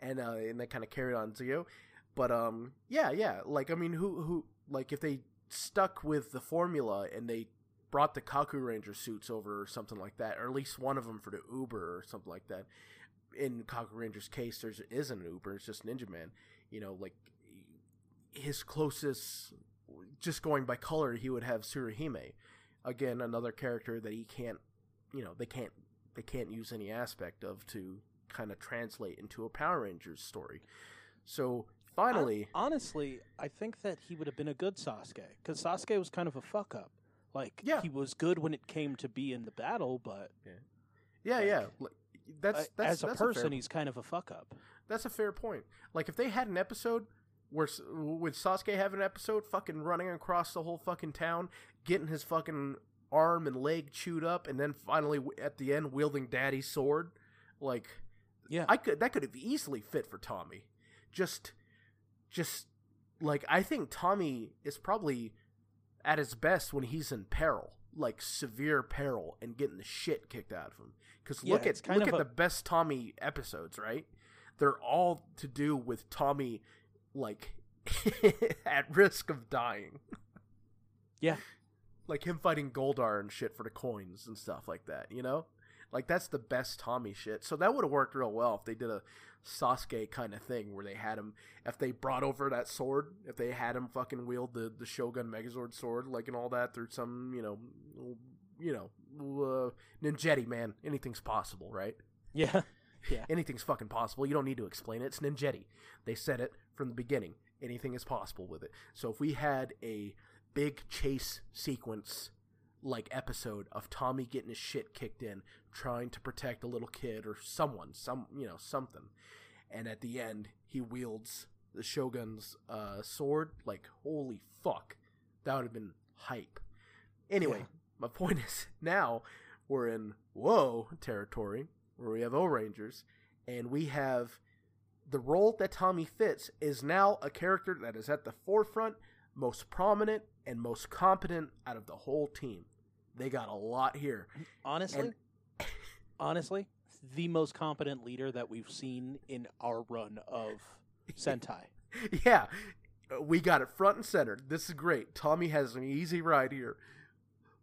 And uh, and they kind of carried on Zeo. But um yeah yeah like I mean who who like if they stuck with the formula and they brought the Kakuranger suits over or something like that, or at least one of them for the Uber or something like that. In Kakuranger's case, there's isn't an Uber; it's just Ninja Man. You know, like his closest, just going by color, he would have Tsuruhime. Again, another character that he can't, you know, they can't they can't use any aspect of to kind of translate into a Power Rangers story. So finally, honestly, I think that he would have been a good Sasuke because Sasuke was kind of a fuck up. Like, Yeah. he was good when it came to be in the battle, but yeah, like, yeah, like, that's uh, that's as a that's person, fair he's kind of a fuck up. That's a fair point. Like if they had an episode where with Sasuke having an episode, fucking running across the whole fucking town, getting his fucking arm and leg chewed up, and then finally at the end wielding Daddy's sword, like Yeah, I could that could have easily fit for Tommy. Just, just like I think Tommy is probably at his best when he's in peril, like severe peril, and getting the shit kicked out of him. Because Yeah, look at kind look of at a- the best Tommy episodes, right? They're all to do with Tommy, like at risk of dying. Yeah. like him fighting Goldar and shit for the coins and stuff like that. You know, Like that's the best Tommy shit. So that would have worked real well if they did a Sasuke kind of thing where they had him if they brought over that sword, if they had him fucking wield the the Shogun Megazord sword like and all that through some, you know, you know, uh, ninjetti man, anything's possible, right? Yeah. Yeah. Anything's fucking possible. You don't need to explain it. It's ninjetti. They said it from the beginning. Anything is possible with it. So if we had a big chase sequence like episode of Tommy getting his shit kicked in, trying to protect a little kid or someone, some you know, something. And at the end, he wields the Shogun's uh, sword. Like, holy fuck. That would have been hype. Anyway, Yeah. my point is now we're in whoa territory where we have Ohrangers, and we have the role that Tommy fits is now a character that is at the forefront, most prominent, and most competent out of the whole team. They got a lot here. Honestly, And- honestly, the most competent leader that we've seen in our run of Sentai. yeah, we got it front and center. This is great. Tommy has an easy ride here.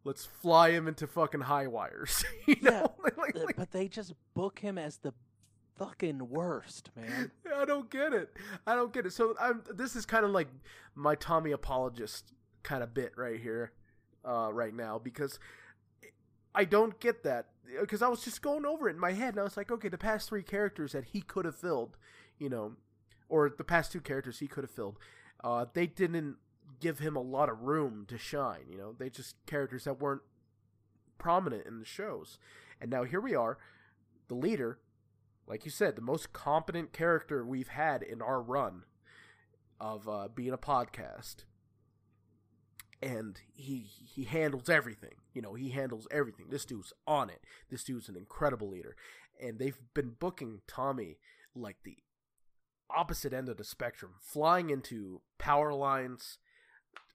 Let's fly him into fucking high wires. you Yeah, know? Like- like- like- but they just book him as the fucking worst, man. I don't get it. I don't get it. So I'm. This is kind of like my Tommy apologist kind of bit right here, uh, right now because I don't get that because I was just going over it in my head and I was like, okay, the past three characters that he could have filled, you know, or the past two characters he could have filled, uh, they didn't give him a lot of room to shine. You know, they just characters that weren't prominent in the shows, and now here we are, the leader like you said, the most competent character we've had in our run of uh, being a podcast. And he he handles everything. You know, he handles everything. This dude's on it. This dude's an incredible leader. And they've been booking Tommy like the opposite end of the spectrum, flying into power lines,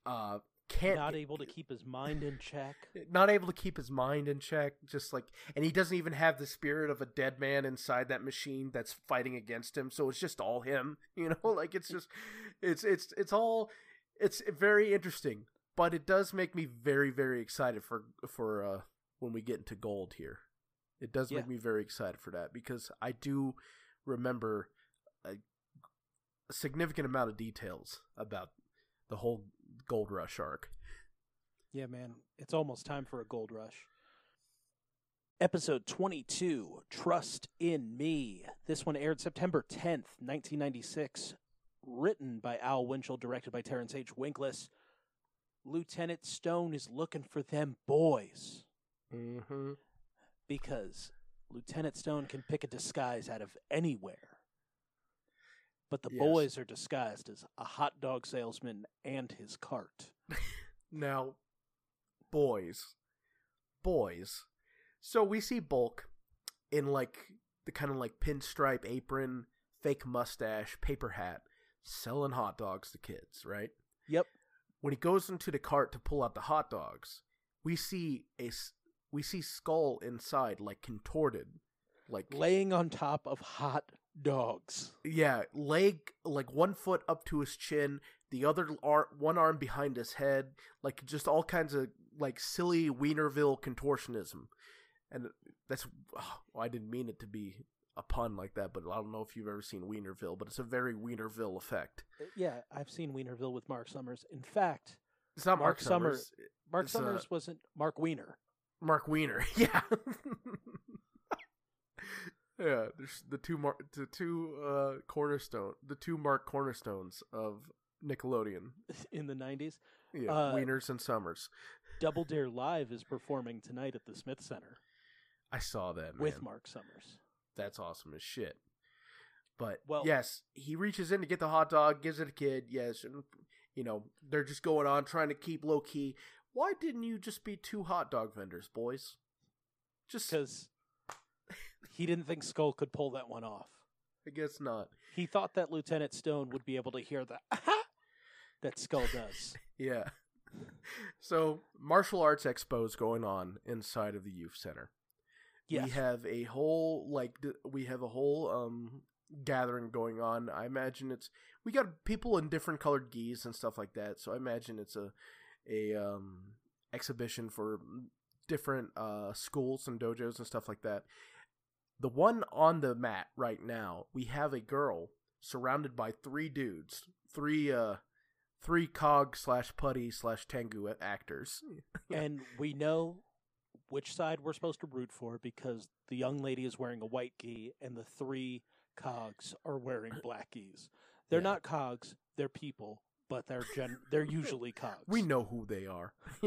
uh can't Not able to keep his mind in check. not able to keep his mind in check just like and he doesn't even have the spirit of a dead man inside that machine that's fighting against him so it's just all him you know like it's just it's it's it's all it's very interesting but it does make me very very excited for for uh when we get into gold here it does make Yeah. me very excited for that because i do remember a, a significant amount of details about the whole gold rush arc Yeah, man. It's almost time for a gold rush. Episode 22 Trust in Me. This one aired September 10th, 1996. Written by Al Winchell, directed by Terence H. Winkless. Lieutenant Stone is looking for them boys mm-hmm because Lieutenant Stone can pick a disguise out of anywhere. But the Yes. boys are disguised as a hot dog salesman and his cart. Now, boys, boys. So we see Bulk in like the kind of like pinstripe apron, fake mustache, paper hat, selling hot dogs to kids, right? Yep. When he goes into the cart to pull out the hot dogs, we see a we see Skull inside, like contorted, like Laying on top of hot dogs. yeah, leg like one foot up to his chin, the other ar- one arm behind his head, like just all kinds of like silly Weinerville contortionism, and that's oh, I didn't mean it to be a pun like that, but I don't know if you've ever seen Weinerville, but it's a very Weinerville effect. Yeah, I've seen Weinerville with Mark Summers. In fact, It's not Mark, Mark Summer- Summers, Mark It's, uh, Summers wasn't Marc Weiner. Marc Weiner, yeah. Yeah, there's the two mar- the two uh cornerstone the two Mark cornerstones of Nickelodeon. in the 90s. Yeah, Uh, Weiners and Summers. Double Dare Live is performing tonight at the Smith Center I saw that man. with Mark Summers. That's awesome as shit. But Well- yes, he reaches in to get the hot dog, gives it a kid. Yes, and you know they're just going on trying to keep low key. Why didn't you just be two hot dog vendors, boys? Just Because he didn't think Skull could pull that one off. I guess not. He thought that Lieutenant Stone would be able to hear the that Skull does. Yeah. So martial arts expos going on inside of the youth center. Yes. We have a whole like d- we have a whole um gathering going on. I imagine it's we got people in different colored geese and stuff like that. So I imagine it's a a um exhibition for different uh, schools and dojos and stuff like that. The one on the mat right now, we have a girl surrounded by three dudes, three uh, three cog slash putty slash tengu actors. and we know which side we're supposed to root for because the young lady is wearing a white gi and the three cogs are wearing black gis. They're Yeah. not cogs, they're people, but they're gen- they're usually cogs. We know who they are.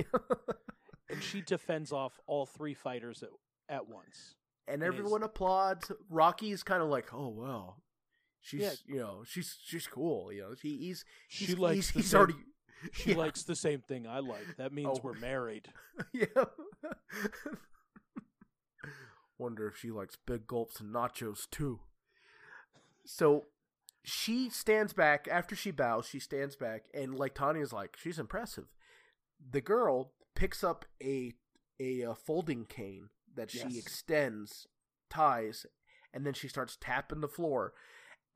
and she defends off all three fighters at, at once. and everyone applauds. Rocky's kind of like, "Oh well, she's Yeah. you know she's she's cool. You know, he, he's She likes he's, the he's same- already She Yeah. likes the same thing I like. That means Oh. we're married. yeah. Wonder if she likes big gulps and nachos too. So she stands back after she bows. She stands back, and like Tanya's like, she's impressive. The girl picks up a a, uh folding cane that she Yes. extends, ties, and then she starts tapping the floor.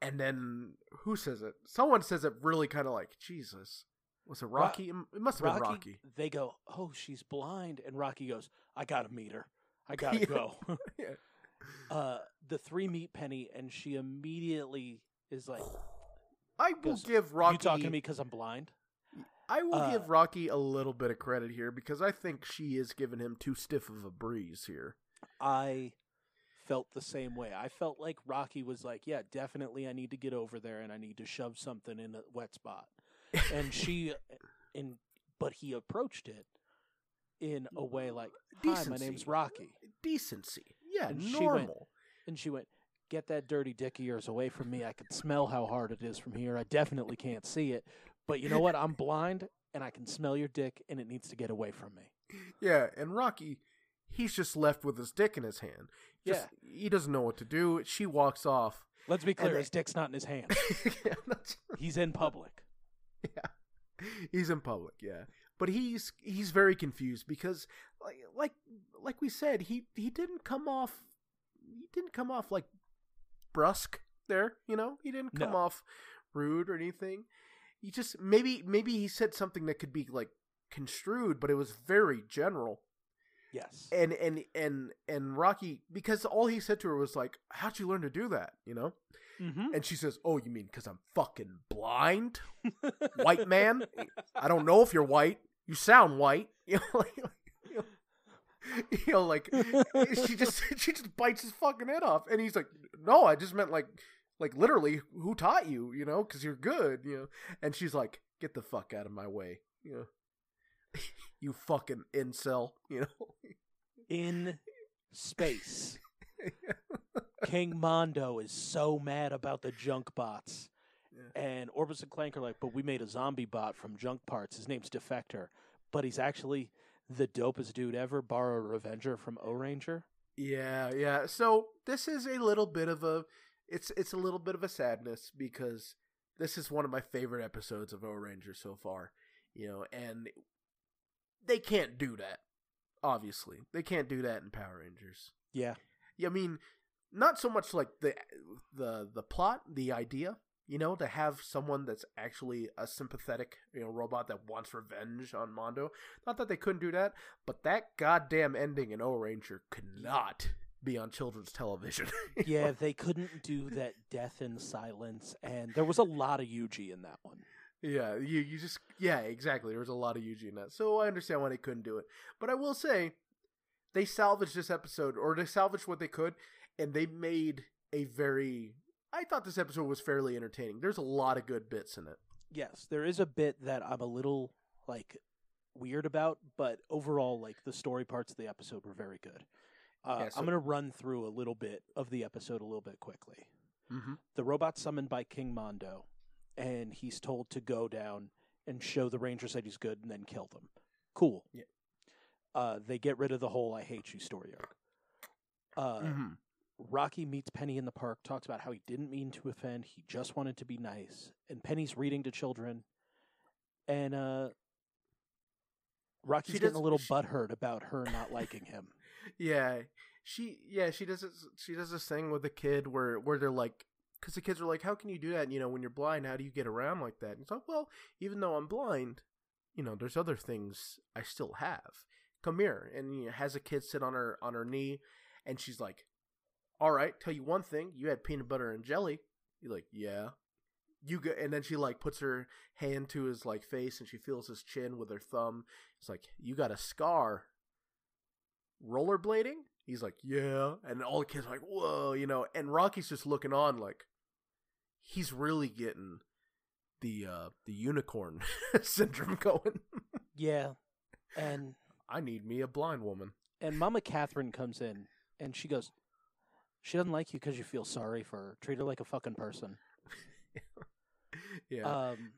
And then who says it? Someone says it really kind of like Jesus. Was it Rocky? it must have been Rocky. They go, "Oh, she's blind," and Rocky goes, "I gotta meet her. I gotta Yeah. go." Yeah. uh, the three meet Penny, and she immediately is like, I will Goes, give Rocky. "You talking to me because I'm blind?" I will Uh, give Rocky a little bit of credit here because I think she is giving him too stiff of a breeze here. I felt the same way. I felt like Rocky was like, "Yeah, definitely, I need to get over there, and I need to shove something in a wet spot." And she, in but he approached it in a way like, "Hi, my name's Rocky," Decency, yeah, And she went- normal. and she went, "Get that dirty dick of yours away from me. I can smell how hard it is from here. I definitely can't see it, but you know what? I'm blind." And I can smell your dick, and it needs to get away from me. Yeah, and Rocky, he's just left with his dick in his hand. Just, he doesn't know what to do. She walks off. Let's be clear: his dick's not in his hand. Yeah, that's- He's in public. he's in public, yeah. But he's he's very confused because like like like we said, he he didn't come off he didn't come off like brusque there, you know? He didn't come No. off rude or anything. He just maybe maybe he said something that could be like construed, but it was very general. Yes. And and and and Rocky because all he said to her was like, "How'd you learn to do that?" You know? Mm-hmm. And she says, "Oh, you mean because I'm fucking blind, white man? I don't know if you're white. You sound white. You know, like, you know, you know, like she just she just bites his fucking head off, and he's like, "No, I just meant like like literally, who taught you? You know, because you're good. You know." And she's like, "Get the fuck out of my way. You know, you fucking incel. You know." in space. King Mondo is so mad about the junk bots. Yeah. And Orbus and Klank are like, but we made a zombie bot from junk parts. His name's Defector. But he's actually the dopest dude ever, a Revenger from Ohranger. Yeah, yeah. So this is a little bit of a it's it's a little bit of a sadness because this is one of my favorite episodes of Ohranger so far. You know, and they can't do that. Obviously. They can't do that in Power Rangers. Yeah. Yeah, I mean, not so much like the the the plot, the idea, you know, to have someone that's actually a sympathetic, you know, robot that wants revenge on Mondo. Not that they couldn't do that, but that goddamn ending in Ohranger could not be on children's television. Yeah, they couldn't do that death in silence. And there was a lot of Yuji in that one. yeah, you you just yeah, exactly. There was a lot of Yuji in that, so I understand why they couldn't do it. But I will say, they salvaged this episode, or they salvaged what they could, and they made a very. I thought this episode was fairly entertaining. There's a lot of good bits in it. Yes, there is a bit that I'm a little like weird about, but overall, like the story parts of the episode were very good. Uh, Yeah, so- I'm going to run through a little bit of the episode a little bit quickly. Mm-hmm. The robot's summoned by King Mondo, and he's told to go down and show the Rangers that he's good and then kill them. Cool. Yeah. Uh, they get rid of the whole I hate you story arc. Uh, mm-hmm. Rocky meets Penny in the park, talks about how he didn't mean to offend, he just wanted to be nice. And Penny's reading to children, and uh, Rocky's She getting a little she- butthurt about her not liking him. Yeah, she yeah she does this, she does this thing with the kid where where they're like because the kids are like how can you do that? You know when you're blind how do you get around like that? And it's like well even though I'm blind you know there's other things I still have. Come here. And you know, has a kid sit on her on her knee and she's like all right tell you one thing you had peanut butter and jelly. You're like yeah. You go and then she like puts her hand to his like face and she feels his chin with her thumb. It's like you got a scar rollerblading? He's like yeah. And all the kids are like whoa you know and rocky's just looking on like he's really getting the uh the unicorn syndrome going. Yeah. And i need me a blind woman. and Mama Catherine comes in and she goes, She doesn't like you because you feel sorry for her. Treat her like a fucking person. yeah Um,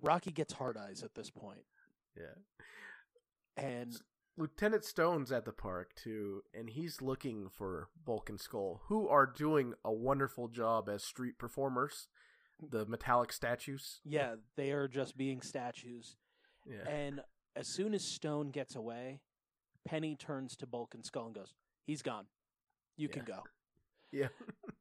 Rocky gets hard eyes at this point, yeah and Lieutenant Stone's at the park too, and he's looking for Bulk and Skull, who are doing a wonderful job as street performers. The metallic statues. yeah, they are just being statues. Yeah. And as soon as Stone gets away, Penny turns to Bulk and Skull and goes, "He's gone. You can go." Yeah.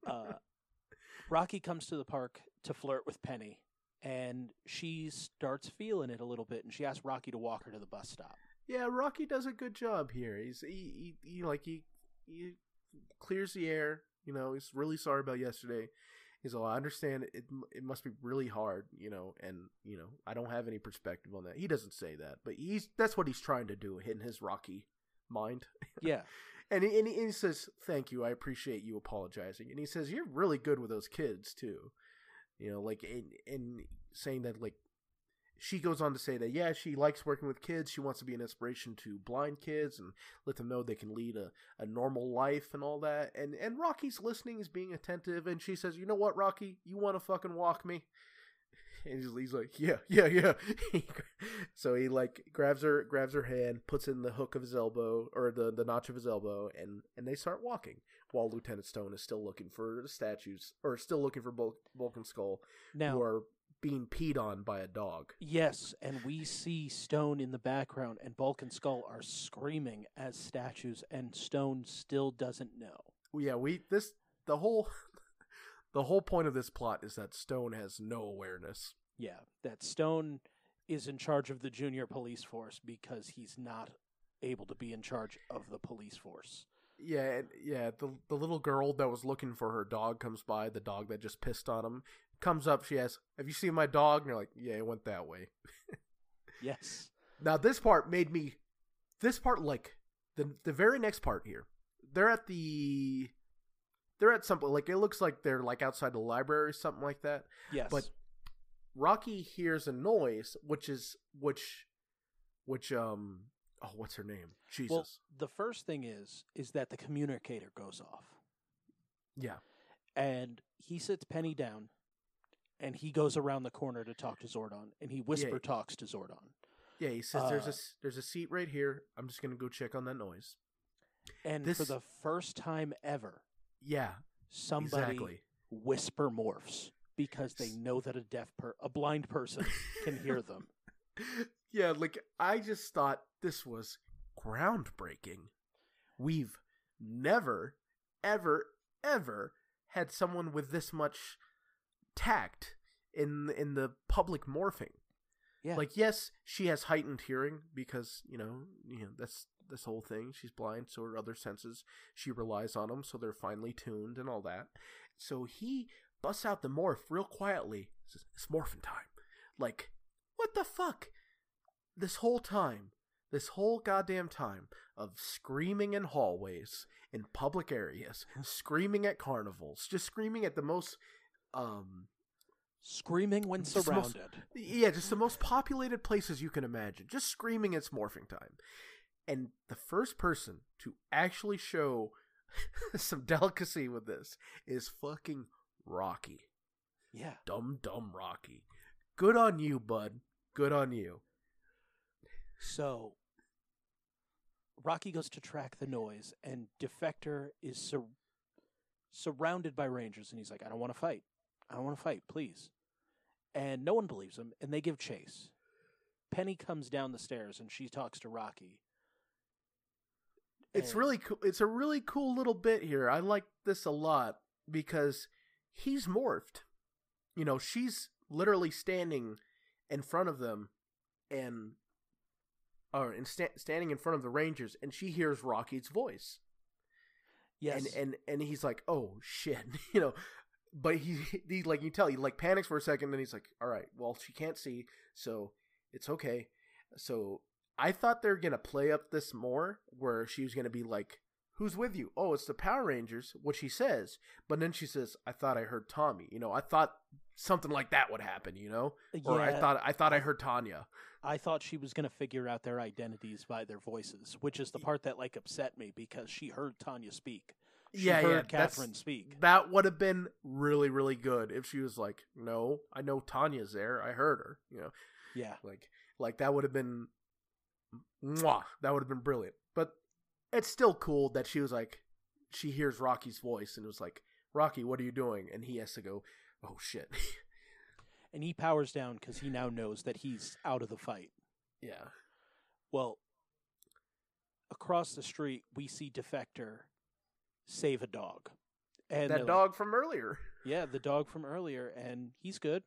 uh, Rocky comes to the park to flirt with Penny, and she starts feeling it a little bit, and she asks Rocky to walk her to the bus stop. yeah, Rocky does a good job here. He's he, he, he like he he clears the air. You know, he's really sorry about yesterday. He's all, I understand it. It must be really hard, you know, and you know, I don't have any perspective on that. He doesn't say that, but he's that's what he's trying to do in his Rocky mind. Yeah, And he, and he, and says, "Thank you, I appreciate you apologizing." And he says, "You're really good with those kids too." You know, like in in saying that, like she goes on to say that yeah, she likes working with kids. She wants to be an inspiration to blind kids and let them know they can lead a, a normal life and all that. And and Rocky's listening, he's being attentive, and she says, "You know what, Rocky? You want to fucking walk me?" And he's, like, "Yeah, yeah, yeah." so he like grabs her grabs her hand, puts in the hook of his elbow or the the notch of his elbow, and and they start walking while Lieutenant Stone is still looking for the statues or still looking for Bulk and Skull now who are being peed on by a dog. Yes, and we see Stone in the background, and Bulk and Skull are screaming as statues, and Stone still doesn't know. Yeah, we this the whole the whole point of this plot is that Stone has no awareness. Yeah, that Stone is in charge of the junior police force because he's not able to be in charge of the police force. Yeah, yeah. The the little girl that was looking for her dog comes by. The dog that just pissed on him comes up. She asks, "Have you seen my dog?" And they're like, "Yeah, it went that way." Yes. Now this part made me. This part, like the the very next part here, they're at the. They're at something like it looks like they're like outside the library, or something like that. Yes. But Rocky hears a noise, which is which, which um oh what's her name? Jesus. well, the first thing is is that the communicator goes off, yeah. and he sits Penny down, and he goes around the corner to talk to Zordon, and he whisper Yeah. talks to Zordon. Yeah, he says there's a Uh, there's a seat right here. I'm just gonna go check on that noise. And This- for the first time ever, Yeah, somebody exactly. whisper morphs because they know that a deaf per a blind person can hear them. yeah, like I just thought this was groundbreaking. We've never, ever, ever had someone with this much tact in in the public morphing. Yeah. Like, yes, she has heightened hearing because you know, you know that's this whole thing. She's blind, so her other senses she relies on them, so they're finely tuned and all that. So he busts out the morph real quietly. Says, "It's morphin' time." Like, what the fuck? This whole time, this whole goddamn time of screaming in hallways, in public areas, screaming at carnivals, just screaming at the most, um, Screaming when the most- surrounded. yeah, just the most populated places you can imagine. Just screaming it's morphing time. And the first person to actually show some delicacy with this is fucking Rocky. Yeah. Dumb, dumb Rocky. Good on you, bud. Good on you. So Rocky goes to track the noise, and Defector is sur- surrounded by Rangers, and he's like, "I don't want to fight. I don't want to fight, please." And no one believes him, and they give chase. Penny comes down the stairs, and she talks to Rocky. It's really cool. It's a really cool little bit here. I like this a lot because he's morphed. You know, she's literally standing in front of them and or in sta- standing in front of the Rangers, and she hears Rocky's voice, Yes. and and and he's like, "Oh shit," you know. But he, he like you tell he like panics for a second, and he's like, "All right, well she can't see, so it's okay." So I thought they're gonna play up this more, where she was gonna be like, "Who's with you?" Oh, it's the Power Rangers. What she says, but then she says, "I thought I heard Tommy." You know, I thought something like that would happen. You know, or I thought I thought I heard Tanya. I thought she was going to figure out their identities by their voices, which is the part that like upset me because she heard Tanya speak. She yeah, heard yeah, Catherine speak. That would have been really, really good if she was like, "No, I know Tanya's there. I heard her." You know, Yeah. like, like that would have been, mwah, that would have been brilliant. But it's still cool that she was like, she hears Rocky's voice and was like, "Rocky, what are you doing?" And he has to go, "Oh shit." And he powers down because he now knows that he's out of the fight. yeah, Well, across the street, we see Defector save a dog. And that like, dog from earlier. yeah, the dog from earlier, and he's good.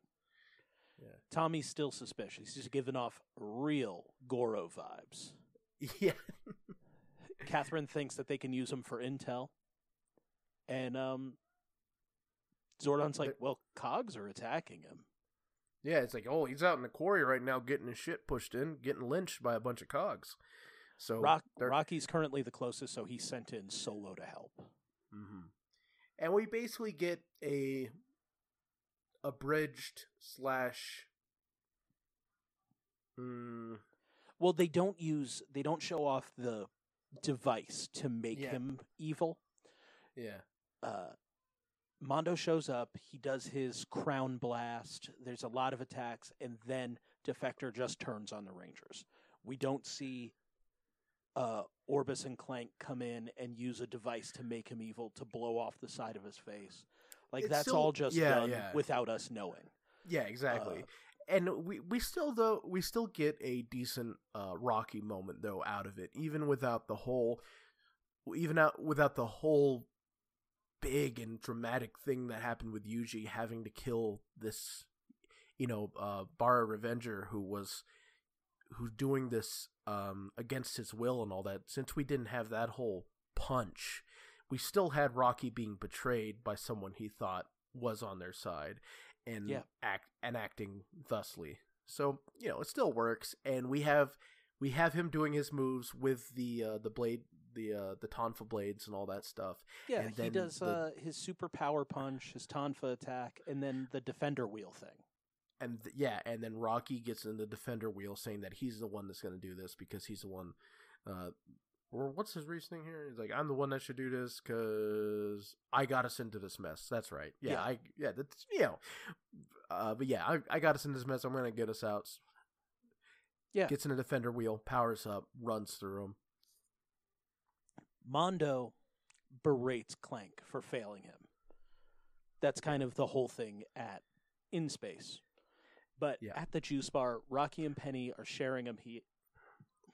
Yeah. Tommy's still suspicious. He's just giving off real Goro vibes. Yeah, Catherine thinks that they can use him for intel. And um Zordon's like, well, cogs are attacking him. yeah. It's like, oh, he's out in the quarry right now, getting his shit pushed in, getting lynched by a bunch of cogs. So Rock, Rocky's currently the closest, so he sent in Solo to help. hmm And we basically get a abridged slash. Mm, Well, they don't use they don't show off the device to make Yeah. him evil. yeah, Uh Mondo shows up, he does his crown blast, there's a lot of attacks, and then Defector just turns on the Rangers. We don't see uh Orbus and Klank come in and use a device to make him evil to blow off the side of his face. Like It's that's still- all just yeah, done yeah. without us knowing. yeah, exactly. Uh, and we we still though we still get a decent uh, Rocky moment though out of it, even without the whole, even out without the whole big and dramatic thing that happened with Yuji having to kill this, you know, uh, Bara Revenger who was who's doing this um, against his will and all that. Since we didn't have that whole punch, we still had Rocky being betrayed by someone he thought was on their side, and Yeah. act and acting thusly. So you know it still works, and we have we have him doing his moves with the uh, the blade, the uh, the tonfa blades and all that stuff. Yeah, he does the- uh, his super power punch, his Tonfa attack, and then the defender wheel thing. and th- yeah, and then Rocky gets in the defender wheel, saying that he's the one that's going to do this because he's the one. Uh, or what's his reasoning here? He's like, I'm the one that should do this because I got us into this mess. That's right. Yeah, Yeah. I yeah, that's you know, uh, but yeah, I, I got us into this mess. I'm going to get us out. Yeah. gets in the defender wheel, powers up, runs through him. Mondo berates Klank for failing him. That's kind of the whole thing at in space. But Yeah. at the juice bar, Rocky and Penny are sharing him.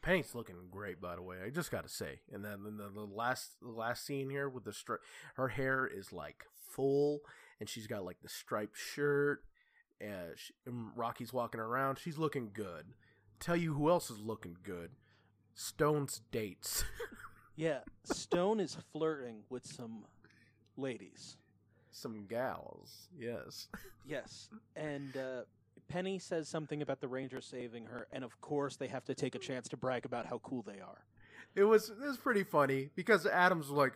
Penny's looking great, by the way. I just got to say. And then the, the, the last the last scene here with the stri- her hair is like full, and she's got like the striped shirt. Uh, she, and Rocky's walking around. She's looking good. Tell you who else is looking good. Stone's dates. yeah, Stone is flirting with some ladies. Some gals. Yes. Yes, and uh, Penny says something about the Ranger saving her, and of course they have to take a chance to brag about how cool they are. It was it was pretty funny because Adam's like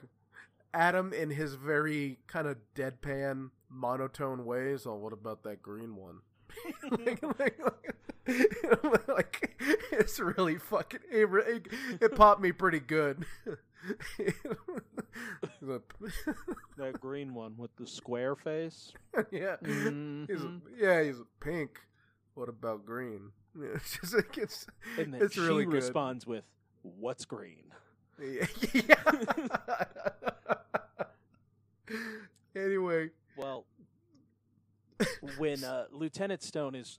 Adam in his very kind of deadpan monotone ways. Oh, what about that green one? like, like, like, like, it's really fucking it, it, it popped me pretty good. That green one with the square face. yeah, he's Mhm. yeah he's a pink. What about green? Yeah, it's just it's And then it's she really good. responds with, "What's green?" yeah. anyway, Well, when uh, Lieutenant Stone is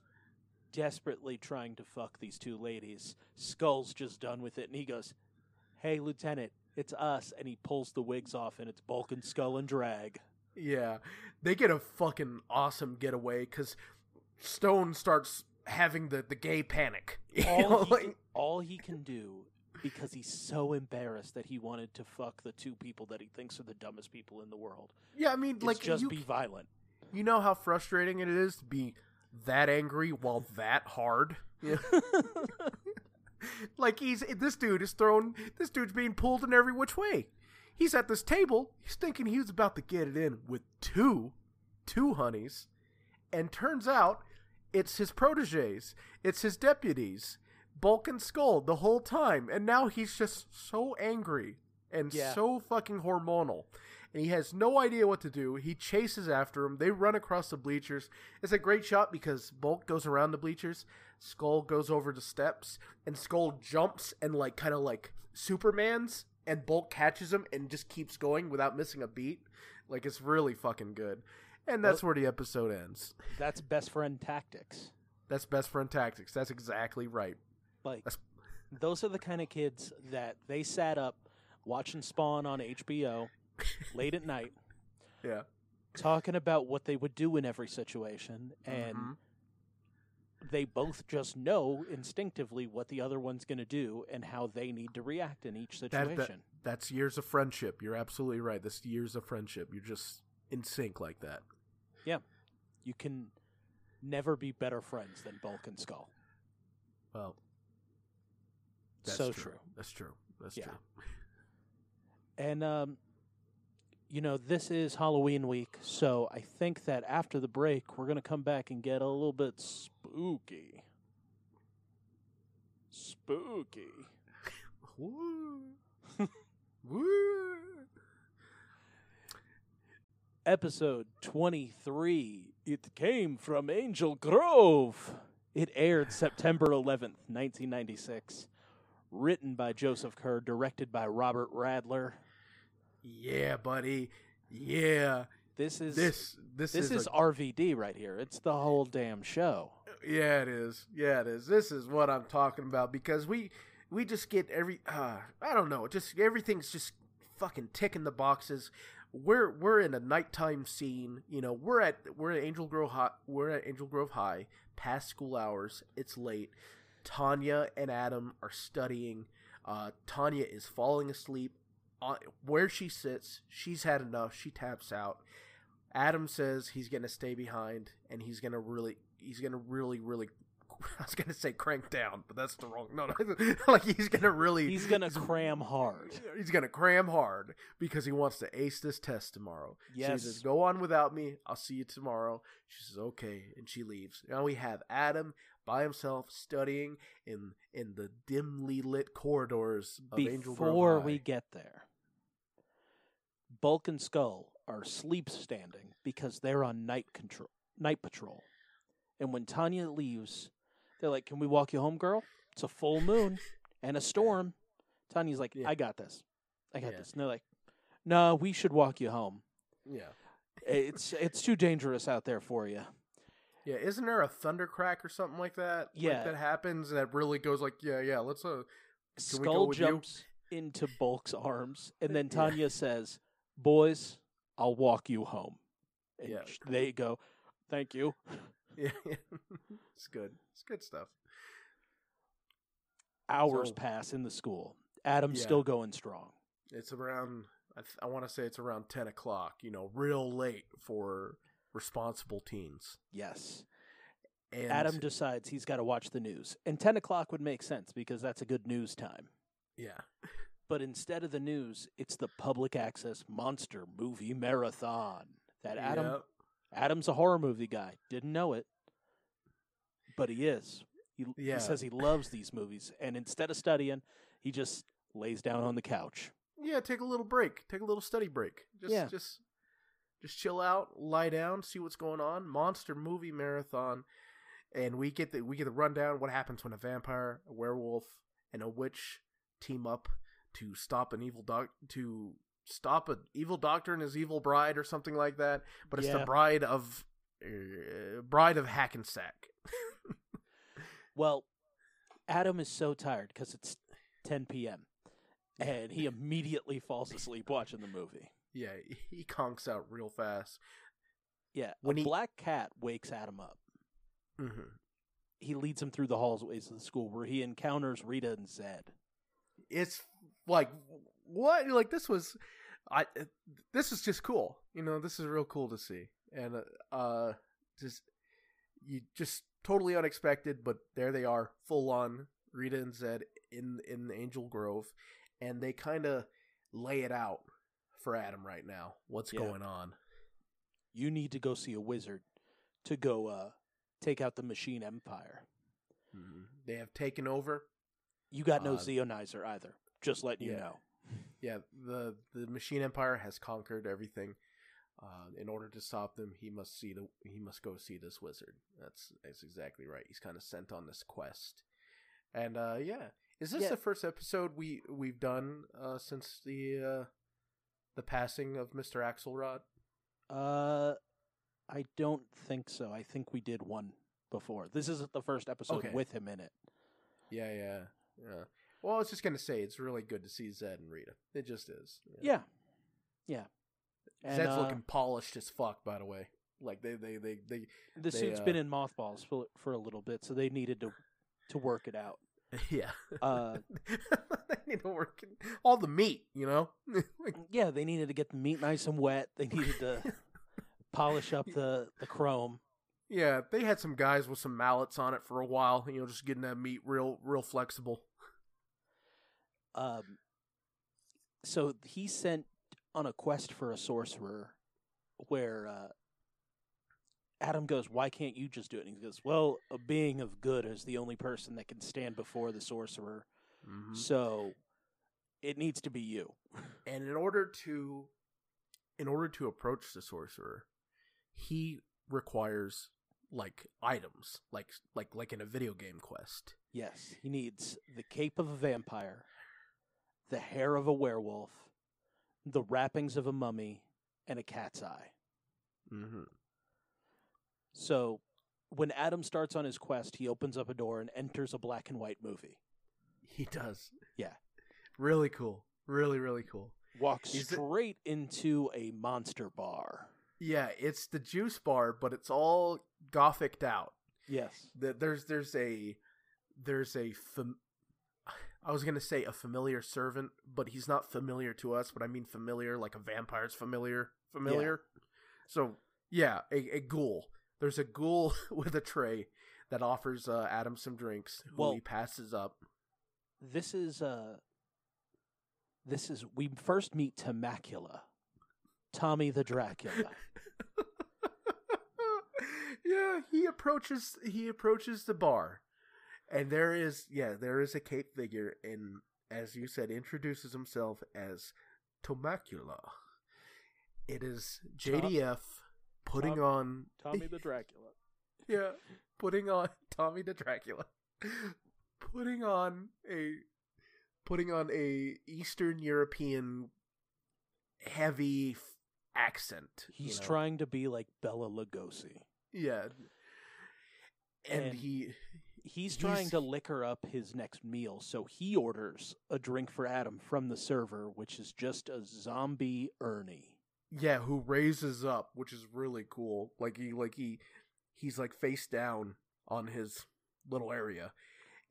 desperately trying to fuck these two ladies, Skull's just done with it, and he goes, "Hey, Lieutenant, it's us," and he pulls the wigs off, and it's Bulk and Skull and Drag. yeah, they get a fucking awesome getaway because Stone starts having the, the gay panic. All know, he, like- all he can do because he's so embarrassed that he wanted to fuck the two people that he thinks are the dumbest people in the world. Yeah, I mean, like just you, be violent. you know how frustrating it is to be that angry while that hard. Yeah. like he's this dude is thrown. This dude's being pulled in every which way. He's at this table. He's thinking he was about to get it in with two, two honeys, and turns out it's his proteges. It's his deputies, Bulk and Skull, the whole time. And now he's just so angry and Yeah. so fucking hormonal. And he has no idea what to do. He chases after him. They run across the bleachers. It's a great shot because Bulk goes around the bleachers, Skull goes over the steps, and Skull jumps and like kind of like Superman's, and Bulk catches him and just keeps going without missing a beat. Like it's really fucking good. And that's where the episode ends. That's best friend tactics. That's best friend tactics. That's exactly right. Like That's- those are the kind of kids that they sat up watching Spawn on HBO late at night Yeah. talking about what they would do in every situation and Mhm. They both just know instinctively what the other one's going to do and how they need to react in each That- situation. that- that's years of friendship. You're absolutely right. That's years of friendship. You're just in sync like that. Yeah. You can never be better friends than Bulk and Skull. Well, that's so true. true. That's true. That's Yeah. true. And um you know, this is Halloween week, so I think that after the break we're going to come back and get a little bit spooky. Spooky. Woo. Woo. Episode 23. It came from Angel Grove. It aired September 11th, 1996. Written by Joseph Kerr, directed by Robert Radler. Yeah, buddy. Yeah. This is This this, this is, is a- RVD right here. It's the whole damn show. Yeah, it is. Yeah, it is. This is what I'm talking about because we we just get every uh, I don't know, just everything's just fucking ticking the boxes. We're we're in a nighttime scene, you know. We're at we're at Angel Grove High. We're at Angel Grove High, past school hours. It's late. Tanya and Adam are studying. Uh, Tanya is falling asleep where she sits. She's had enough. She taps out. Adam says he's gonna stay behind and he's gonna really he's gonna really really I was gonna say crank down, but that's the wrong no no like he's gonna really He's going to cram hard. he's gonna cram hard because he wants to ace this test tomorrow. So Yes. he says, Go on without me, I'll see you tomorrow. She says, Okay, and she leaves. Now we have Adam by himself studying in in the dimly lit corridors of Angel Grove. Before we get there, Bulk and Skull are sleep standing because they're on night control, night patrol. And when Tanya leaves, they're like, "Can we walk you home, girl? It's a full moon and a storm." Tanya's like, Yeah. "I got this. I got Yeah. this." And they're like, "No, we should walk you home. Yeah. It's it's too dangerous out there for you." Yeah, isn't there a thunder crack or something like that? Like, Yeah. that happens that really goes like, yeah, yeah, let's uh Can we go Skull with you? jumps into Bulk's arms, and then Yeah. Tanya says, "Boys, I'll walk you home." And Yeah. they go, "Thank you." yeah, it's good. It's good stuff. Hours So- pass in the school. Adam's Yeah. still going strong. It's around I, th- I want to say it's around 10 o'clock, you know, real late for responsible teens. Yes. And Adam decides he's got to watch the news, and ten o'clock would make sense because that's a good news time. yeah. But instead of the news, it's the public access monster movie marathon. That Adam Yep. Adam's a horror movie guy. Didn't know it, but he is. He, Yeah. he says he loves these movies, and instead of studying, he just lays down on the couch. Yeah, take a little break. Take a little study break. Just Yeah. just just chill out, lie down, see what's going on. Monster movie marathon. And we get the we get the rundown what happens when a vampire, a werewolf, and a witch team up to stop an evil doc to stop an evil doctor and his evil bride or something like that. But it's Yeah. the bride of uh, bride of Hackensack. Well, Adam is so tired because it's 10 p.m. and he immediately falls asleep watching the movie. yeah, he conks out real fast. Yeah, When a he- black cat wakes Adam up. hmm he leads him through the hallways of the school where he encounters Rita and Zedd. it's like what like this was i this is just cool you know this is real cool to see and uh, uh just you just totally unexpected but there they are full on rita and Zedd in in angel grove and they kind of lay it out for adam right now what's Yeah. going on You need to go see a wizard to go uh, take out the Machine Empire. Mhm. they have taken over You got no Uh, Zeonizer either. Just letting you know. yeah the the machine empire has conquered everything uh, in order to stop them he must see the he must go see this wizard that's that's exactly right he's kind of sent on this quest and uh yeah is this Yeah. the first episode we we've done uh since the uh the passing of mr axelrod Uh, I don't think so. I think we did one before. This isn't the first episode Okay. with him in it. yeah yeah yeah well i was just gonna say it's really good to see Zedd and rita it just is Yeah, yeah. And, Zedd's uh, looking polished as fuck by the way like they they they, they The they, suit's uh, been in mothballs for for a little bit, so they needed to to work it out. yeah Uh, they need to work in all the meat, you know. Like, yeah, they needed to get the meat nice and wet. They needed to polish up the the chrome. yeah, they had some guys with some mallets on it for a while, you know, just getting that meat real, real flexible. Um, so he sent on a quest for a sorcerer, where uh, Adam goes, "Why can't you just do it?" And he goes, "Well, a being of good is the only person that can stand before the sorcerer, Mhm. so it needs to be you." And in order to, in order to approach the sorcerer, he requires like items, like like like in a video game quest. Yes, he needs the cape of a vampire, the hair of a werewolf, the wrappings of a mummy, and a cat's eye. Mm-hmm. So when Adam starts on his quest, he opens up a door and enters a black and white movie. He does. Yeah. Really cool. Really, really cool. Walks straight into a monster bar. Yeah, it's the juice bar, but it's all gothicked out. Yes. the, there's there's a there's a fam- I was gonna say a familiar servant, but he's not familiar to us. But I mean familiar, like a vampire's familiar, familiar. So yeah, a, a ghoul. There's a ghoul with a tray that offers uh, Adam some drinks, who Well- he passes up. This is uh this is we first meet Temacula. Tommy the Dracula. yeah, he approaches he approaches the bar, and there is yeah there is a cape figure, and as you said, introduces himself as Tomacula. It is JDF putting Tom- on Tommy the Dracula. yeah putting on Tommy the Dracula, putting on a putting on a Eastern European heavy f- accent. you He's know? trying to be like Bela Lugosi. Yeah. And, And- he He's trying He's- to liquor up his next meal, so he orders a drink for Adam from the server, which is just a zombie Ernie. yeah, who raises up, which is really cool. Like he like he he's like face down on his little area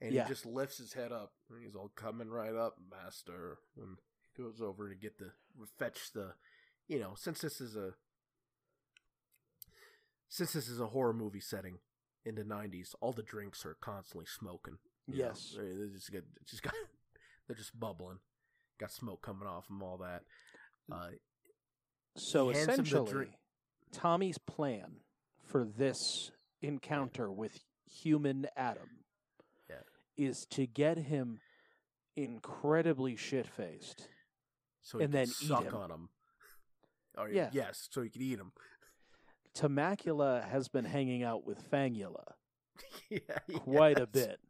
and Yeah. he just lifts his head up and he's all coming right up, master, and goes over to get the fetch the you know, since this is a since this is a horror movie setting in the 90s, all the drinks are constantly smoking. you know. Yes. They- just get just got they're just bubbling. Got smoke coming off them all that. Uh, So He hands him the essentially, drink. Tommy's plan for this encounter with human Adam Yeah. is to get him incredibly shit faced. so he And can then eat suck him. on them. Oh Yeah. yes, so he could eat them. Temacula has been hanging out with Fangula yeah, quite a bit.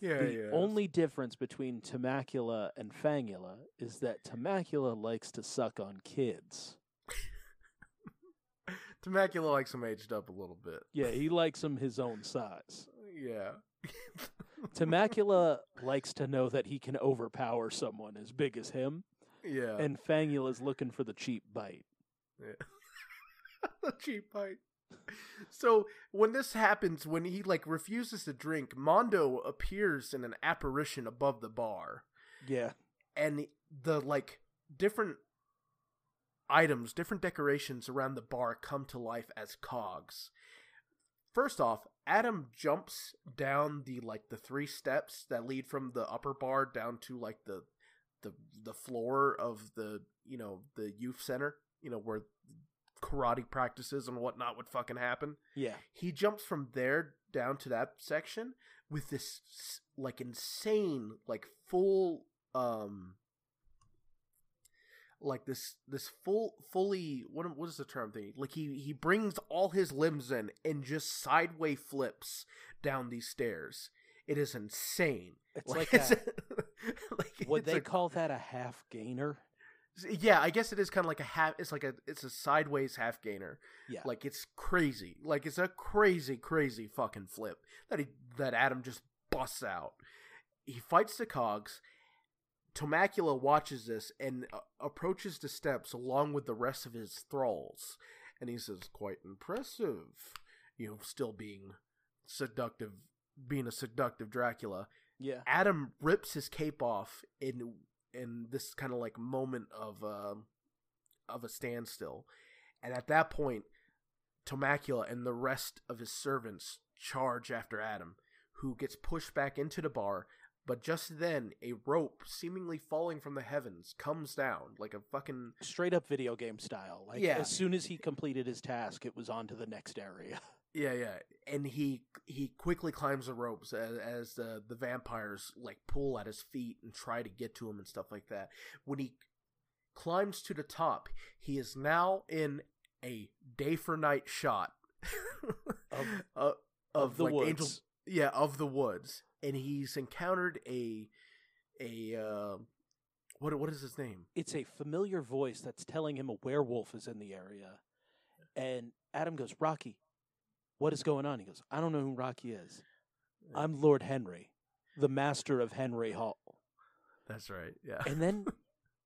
Yeah, the yeah. only difference between Temacula and Fangula is that Temacula likes to suck on kids. Temecula likes him aged up a little bit. Yeah, he likes them his own size. Yeah. Temacula likes to know that he can overpower someone as big as him, yeah. and Fangula's looking for the cheap bite. yeah. the cheap bite. So when this happens, when he like refuses to drink, Mondo appears in an apparition above the bar, Yeah. and the like different items, different decorations around the bar come to life as cogs. First off, Adam jumps down the like the three steps that lead from the upper bar down to like the the the floor of the you know the youth center, you know where karate practices and whatnot would fucking happen. Yeah. he jumps from there down to that section with this like insane like full um like this this full fully what what is the term thing? Like he he brings all his limbs in and just sideways flips down these stairs. It is insane. It's like it's a, like, would it's they a- call that a half gainer? Yeah i guess it is kind of like a half it's like a it's a sideways half gainer Yeah. like it's crazy. Like it's a crazy, crazy fucking flip that he that Adam just busts out. He fights the cogs. Tomacula watches this and uh, approaches the steps along with the rest of his thralls, and he says, "Quite impressive, you know, still being seductive, being a seductive Dracula." yeah. Adam rips his cape off in in this kind of like moment of um of a standstill, and at that point, Tomacula and the rest of his servants charge after Adam, who gets pushed back into the bar. But just then, a rope seemingly falling from the heavens comes down like a fucking Straight up video game style. Like Yeah. as soon as he completed his task, it was on to the next area. Yeah, yeah, and he he quickly climbs the ropes as, as the the vampires like pull at his feet and try to get to him and stuff like that. When he climbs to the top, he is now in a day for night shot Of- uh, of, of the like woods. angel, yeah, of the woods, and he's encountered a a uh, what what is his name? It's a familiar voice that's telling him a werewolf is in the area. And Adam goes, Rocky, what is going on? He goes, I don't know who Rocky is. I'm Lord Henry, the master of Henry Hall. That's right. Yeah. And then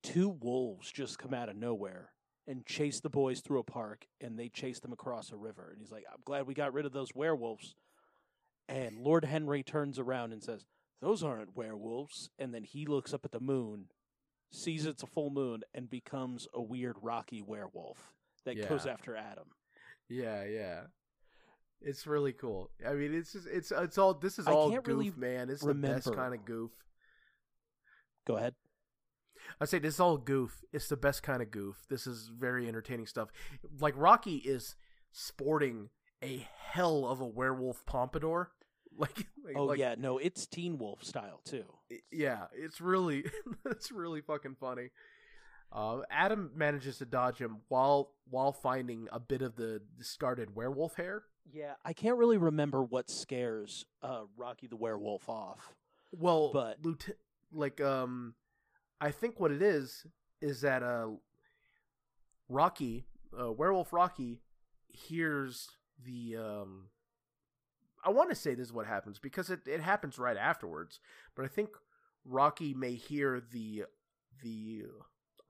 two wolves just come out of nowhere and chase the boys through a park and they chase them across a river. And he's like, I'm glad we got rid of those werewolves. And Lord Henry turns around and says, Those aren't werewolves. And then he looks up at the moon, sees it's a full moon, and becomes a weird rocky werewolf that goes after Adam. Yeah, yeah. It's really cool. I mean, it's just, it's it's all this is I all goof, really man. It's the best kind of goof. Go ahead. I say this is all goof. It's the best kind of goof. This is very entertaining stuff. Like Rocky is sporting a hell of a werewolf pompadour. Like, like Oh, like, yeah. No, it's Teen Wolf style, too. i- yeah. It's really it's really fucking funny. Uh, Adam manages to dodge him while while finding a bit of the discarded werewolf hair. Yeah, I can't really remember what scares uh, Rocky the werewolf off. Well, But- lieutenant, like um, I think what it is is that uh, Rocky, uh, werewolf Rocky, hears the um. I want to say this is what happens because it, it happens right afterwards, but I think Rocky may hear the the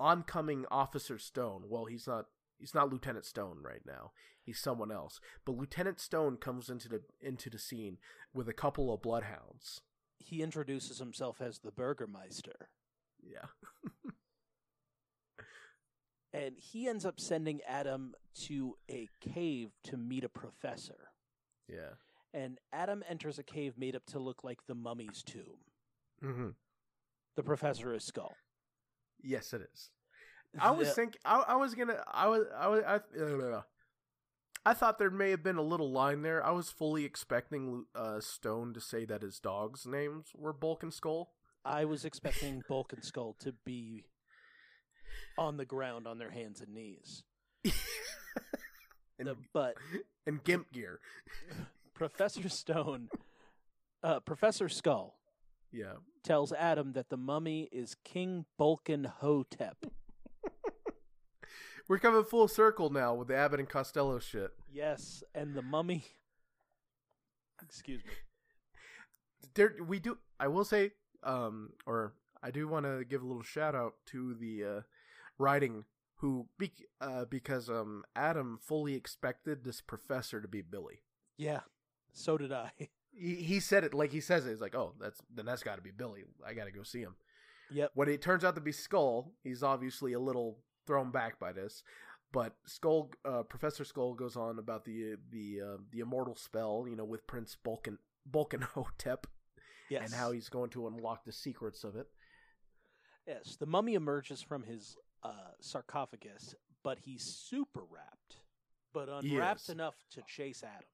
oncoming Officer Stone. Well, he's not he's not Lieutenant Stone right now. He's someone else. But Lieutenant Stone comes into the into the scene with a couple of bloodhounds. He introduces himself as the Burgermeister, Yeah. and he ends up sending Adam to a cave to meet a professor. Yeah. And Adam enters a cave made up to look like the mummy's tomb. Mm-hmm. The professor is Skull. Yes, it is. I was The- thinking. I, I was gonna. I was. I was. I, uh, I thought there may have been a little line there. I was fully expecting uh, Stone to say that his dogs' names were Bulk and Skull. I was expecting Bulk and Skull to be on the ground on their hands and knees. and, The- but and Gimp Gear. Professor Stone, uh, Professor Skull, Yeah. tells Adam that the mummy is King Bulkin Hotep. We're coming full circle now with the Abbott and Costello shit. Yes, and the mummy. Excuse me. there we do i will say um or i do want to give a little shout out to the uh writing who be, uh, because um Adam fully expected this professor to be Billy. Yeah, so did I. He, he said it like he says it. He's like, "Oh, that's then that's got to be Billy. I got to go see him." Yep. When it turns out to be Skull, he's obviously a little thrown back by this. But Skull, uh, Professor Skull goes on about the the uh, the immortal spell, you know, with Prince Bulkin Bulkenhotep, Yes. and how he's going to unlock the secrets of it. Yes, the mummy emerges from his uh, sarcophagus, but he's super wrapped, but unwrapped Yes. enough to chase Adam.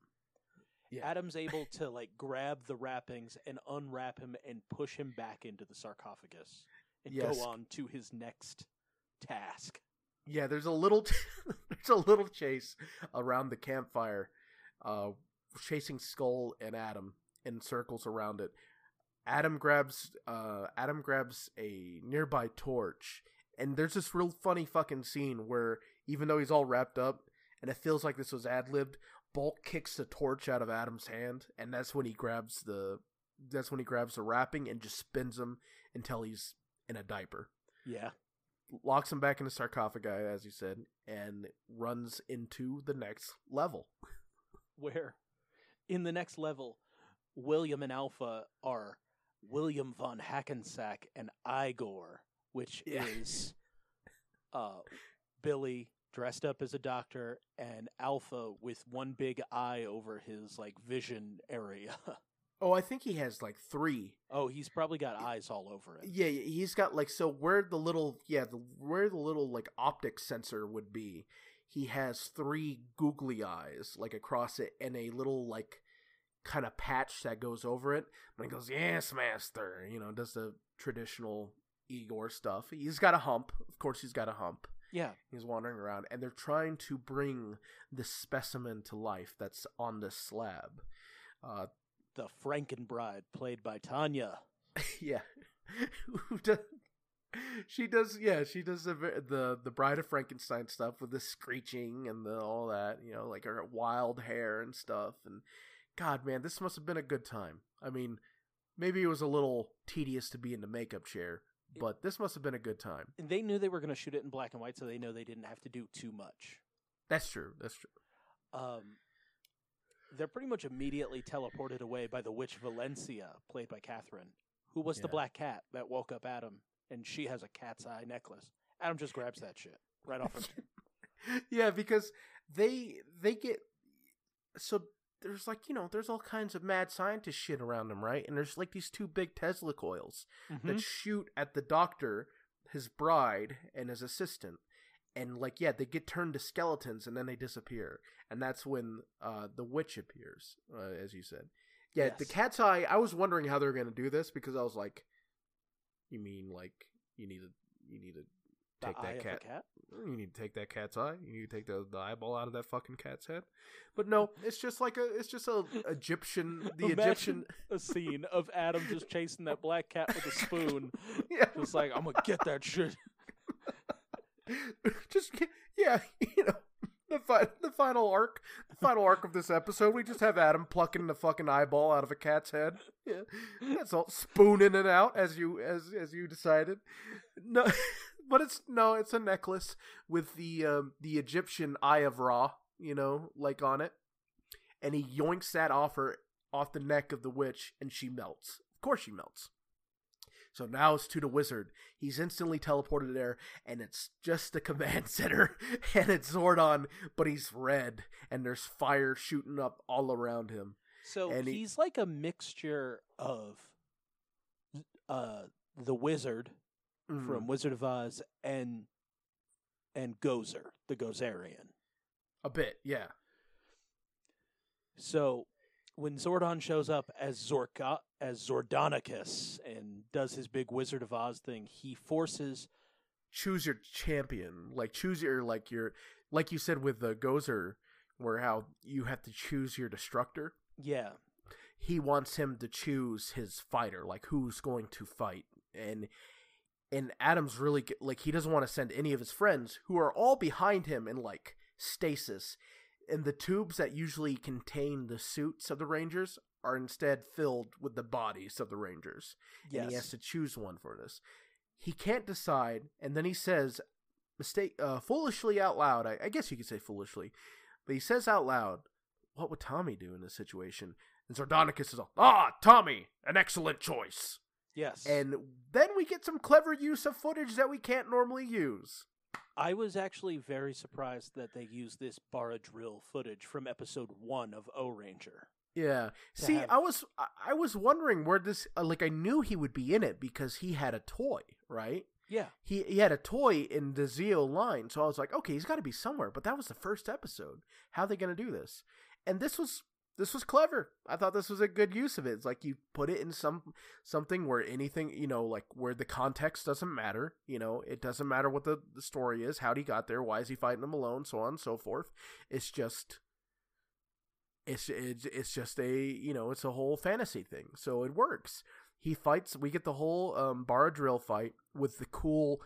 Yeah. Adam's able to like grab the wrappings and unwrap him and push him back into the sarcophagus and Yes. go on to his next task. Yeah, there's a little there's a little chase around the campfire, uh, chasing Skull and Adam in circles around it. Adam grabs uh, Adam grabs a nearby torch, and there's this real funny fucking scene where even though he's all wrapped up, and it feels like this was ad libbed, Bulk kicks the torch out of Adam's hand, and that's when he grabs the that's when he grabs the wrapping and just spins him until he's in a diaper Yeah. Locks him back in the sarcophagi, as you said, and runs into the next level. Where in the next level, William and Alpha are William von Hackensack and Igor, which Yeah. is uh, Billy dressed up as a doctor and Alpha with one big eye over his like vision area. Oh, I think he has like three. oh, he's probably got eyes all over it. Yeah, he's got like so where the little yeah the where the little like optic sensor would be, he has three googly eyes like across it and a little like kind of patch that goes over it. And he goes, "Yes, master," you know, does the traditional Igor stuff. He's got a hump, of course. He's got a hump. Yeah. He's wandering around, and they're trying to bring the specimen to life that's on this slab. Uh, The Frankenbride, played by Tanya. yeah, she does. Yeah, she does the the the Bride of Frankenstein stuff with the screeching and the all that. You know, like her wild hair and stuff. And God, man, this must have been a good time. I mean, maybe it was a little tedious to be in the makeup chair, but this must have been a good time. And they knew they were going to shoot it in black and white, so they know they didn't have to do too much. That's true. That's true. Um, they're pretty much immediately teleported away by the witch Valencia, played by Katherine, who was the black cat that woke up Adam, and she has a cat's eye necklace. Adam just grabs that shit right off of her. yeah, because they they get so there's like you know there's all kinds of mad scientist shit around them, right? And there's like these two big Tesla coils that mm-hmm. shoot at the doctor, his bride, and his assistant. And like yeah, they get turned to skeletons and then they disappear, and that's when uh, the witch appears, uh, as you said. Yeah, the cat's eye. I was wondering how they were gonna do this because I was like, you mean like you need to you need to take eye that cat cat. you need to take that cat's eye. You need to take the, the eyeball out of that fucking cat's head. But no, it's just like a it's just a Egyptian the Imagine Egyptian a scene of Adam just chasing that black cat with a spoon, yeah just like I'm gonna get that shit. just yeah you know the fi- the final arc the final arc of this episode we just have Adam plucking the fucking eyeball out of a cat's head. Yeah, that's all spooning it out as you as as you decided. No, but it's no, it's a necklace with the um, the Egyptian eye of Ra, you know, like on it, and he yoinks that off her off the neck of the witch, and she melts. Of course, she melts. So now it's to the wizard. He's instantly teleported there, and it's just the command center, and it's Zordon, but he's red, and there's fire shooting up all around him. So And he- he's like a mixture of uh the wizard Mm. from Wizard of Oz and and Gozer, the Gozerian. a bit, yeah. So when Zordon shows up as Zorka as Zordonicus and does his big Wizard of Oz thing, he forces Choose your champion, like choose your like your like you said with the Gozer, where how you have to choose your destructor. yeah, he wants him to choose his fighter, like who's going to fight, and and Adam's really like he doesn't want to send any of his friends who are all behind him in like stasis, and the tubes that usually contain the suits of the Rangers are instead filled with the bodies of the Rangers, and he has to choose one for this. He can't decide, and then he says, mistake uh, foolishly out loud. I, I guess you could say foolishly, but he says out loud, "What would Tommy do in this situation?" And Zordonicus is all, "Ah, Tommy, an excellent choice." Yes. And then we get some clever use of footage that we can't normally use. I was actually very surprised that they used this Bara drill footage from episode one of Ohranger. Yeah. See, have- I was I- I was wondering where this uh, like I knew he would be in it because he had a toy, right? Yeah. He he had a toy in the Zeo line, so I was like, okay, he's got to be somewhere. But that was the first episode. How are they going to do this? And this was this was clever. I thought this was a good use of it. It's like you put it in some something where anything you know, like where the context doesn't matter. You know, it doesn't matter what the, the story is, how he got there, why is he fighting them alone, so on and so forth. It's just it's it's it's just a you know it's a whole fantasy thing so it works he fights we get the whole um bar drill fight with the cool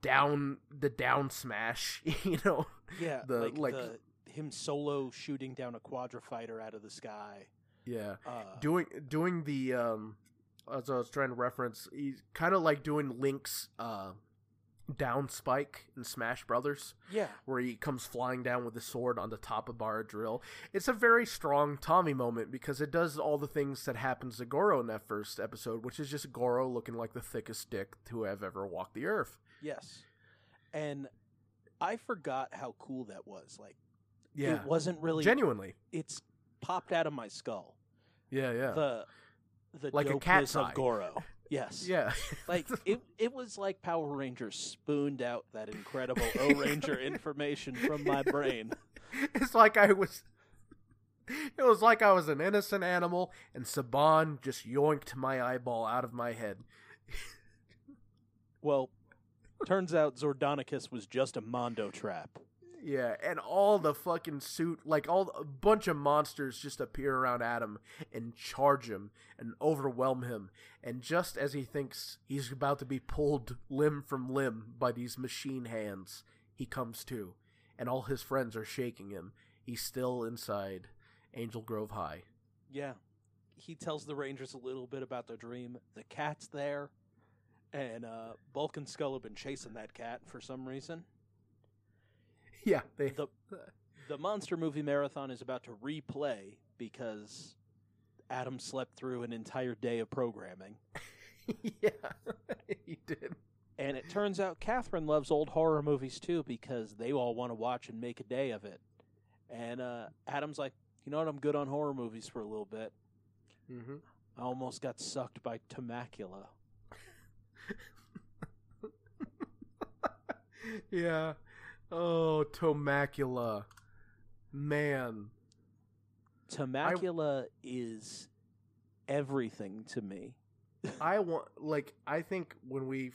down the down smash you know Yeah. The, like, like- the, him solo shooting down a quadrifighter out of the sky. yeah Uh, doing doing the um as i was trying to reference he's kind of like doing link's uh down spike in smash brothers yeah. where he comes flying down with the sword on the top of Bar Drill. It's a very strong Tommy moment because it does all the things that happens to Goro in that first episode, which is just Goro looking like the thickest dick to have ever walked the earth. Yes. And I forgot how cool that was. Like, Yeah, it wasn't really. genuinely. It's popped out of my skull. Yeah, yeah, The the Like a cat's eye. of Goro. Yes. yeah. Like it, it was like Power Rangers spooned out that incredible Ohranger information from my brain. it's like I was. It was like I was an innocent animal, and Saban just yoinked my eyeball out of my head. Well, turns out Zordonicus was just a Mondo trap. Yeah, and all the fucking suit, like all a bunch of monsters just appear around Adam and charge him and overwhelm him. And just as he thinks he's about to be pulled limb from limb by these machine hands, he comes to, and all his friends are shaking him. He's still inside Angel Grove High. Yeah. He tells the Rangers a little bit about the dream. The cat's there, and uh, Bulk and Skull have been chasing that cat for some reason. Yeah, they. The the monster movie marathon is about to replay because Adam slept through an entire day of programming. yeah, he did. And it turns out Katherine loves old horror movies too because they all want to watch and make a day of it. And uh, Adam's like, you know what? I'm good on horror movies for a little bit. Mm-hmm. I almost got sucked by Temacula. yeah. Oh, Tomacula. Man. Temacula is everything to me. I want like I think when we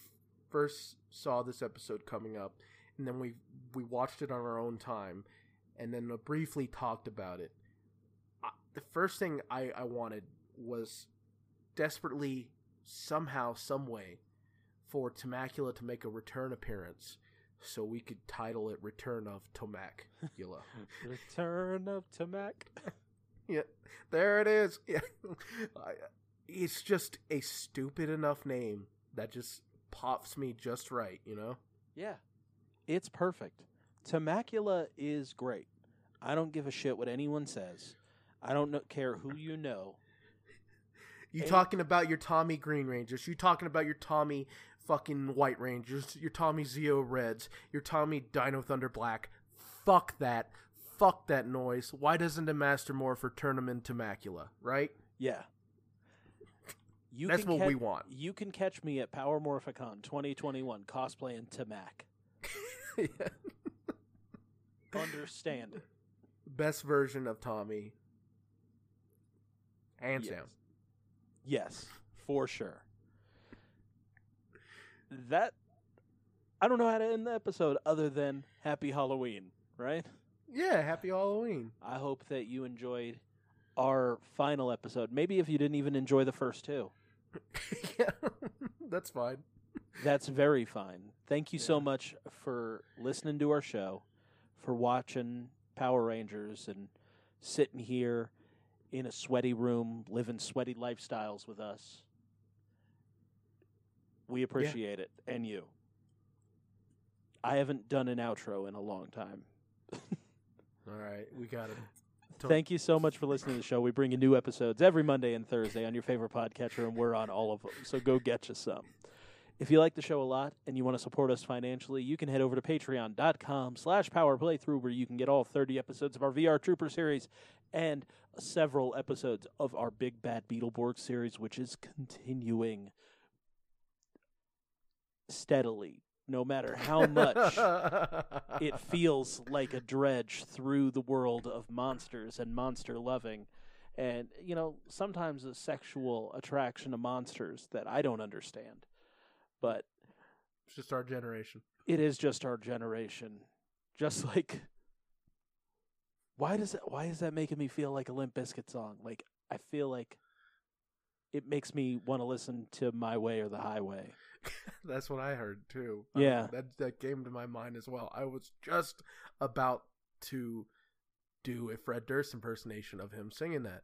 first saw this episode coming up and then we we watched it on our own time and then briefly talked about it. I, the first thing I I wanted was desperately somehow some way for Temacula to make a return appearance so we could title it Return of Tomacula. Return of Temac. Yeah, there it is. Yeah. It's just a stupid enough name that just pops me just right, you know? Yeah, it's perfect. Temacula is great. I don't give a shit what anyone says. I don't know, care who you know. You And- talking about your Tommy Green Rangers, you talking about your Tommy fucking White Rangers, your Tommy Zeo Reds, your Tommy Dino Thunder Black. Fuck that. Fuck that noise. Why doesn't a Master Morpher turn him into Macula, right? Yeah. You That's what ca- we want. You can catch me at Power Morphicon 2021 cosplaying Temac. Understand it. Best version of Tommy. Hands Yes. down. Yes, for sure. That I don't know how to end the episode other than Happy Halloween, right? Yeah, happy Halloween. I hope that you enjoyed our final episode. Maybe if you didn't even enjoy the first two. yeah, that's fine. That's very fine. Thank you so much for listening to our show, for watching Power Rangers and sitting here in a sweaty room, living sweaty lifestyles with us. We appreciate it, and you. I haven't done an outro in a long time. All right, we got it. Thank you so much for listening to the show. We bring you new episodes every Monday and Thursday on your favorite podcatcher, and we're on all of them. So go get you some. If you like the show a lot and you want to support us financially, you can head over to patreon.com slash power playthrough where you can get all 30 episodes of our VR Trooper series and several episodes of our Big Bad Beetleborg series, which is continuing steadily, no matter how much it feels like a dredge through the world of monsters and monster loving. And, you know, sometimes a sexual attraction to monsters that I don't understand. But it's just our generation. it is just our generation. Just like why does that why is that making me feel like a Limp Bizkit song? Like I feel like it makes me want to listen to My Way or the Highway. That's what I heard too. Um, Yeah. that that came to my mind as well. I was just about to do a Fred Durst impersonation of him singing that.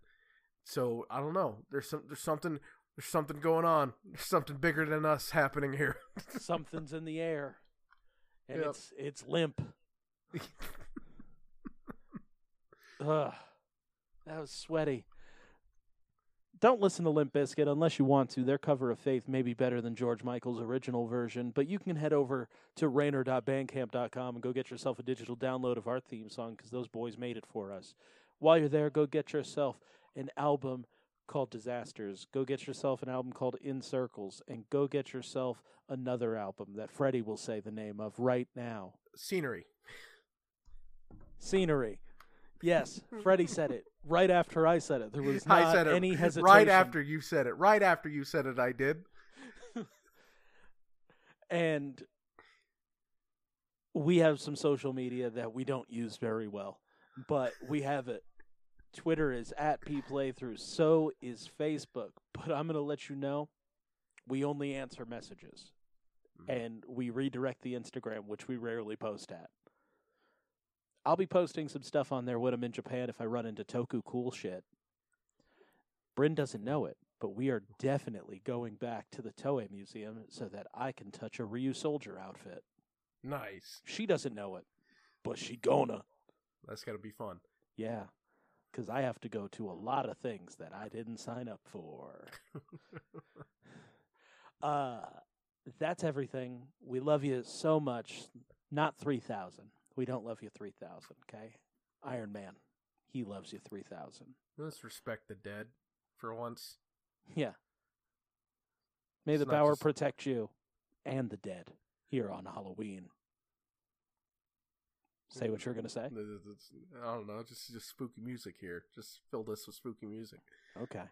So I don't know. There's some there's something there's something going on. There's something bigger than us happening here. Something's in the air. And Yep. it's it's limp. Ugh. That was sweaty. Don't listen to Limp Bizkit unless you want to. Their cover of Faith may be better than George Michael's original version, but you can head over to rainer.bandcamp.com and go get yourself a digital download of our theme song because those boys made it for us. While you're there, go get yourself an album called Disasters. Go get yourself an album called In Circles, and go get yourself another album that Freddie will say the name of right now. Scenery. Scenery. Yes, Freddie said it right after I said it. There was not I said it any hesitation. right after you said it. Right after you said it, I did. And we have some social media that we don't use very well, but we have it. Twitter is at P Playthrough. So is Facebook. But I'm going to let you know we only answer messages. Hmm. and we redirect the Instagram, which we rarely post at. I'll be posting some stuff on there when I'm in Japan if I run into Toku cool shit. Bryn doesn't know it, but we are definitely going back to the Toei Museum so that I can touch a Ryusoulger outfit. Nice. She doesn't know it, but she gonna. That's gotta be fun. Yeah, because I have to go to a lot of things that I didn't sign up for. uh, that's everything. We love you so much. Not 3,000. We don't love you 3,000, okay? Iron Man, he loves you 3,000. Let's respect the dead for once. Yeah. May It's the power just- protect you and the dead here on Halloween. Say what you're going to say. I don't know. Just just spooky music here. Just fill this with spooky music. Okay,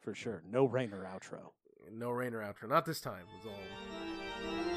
for sure. No rain or outro. No rain or outro. Not this time. Was all.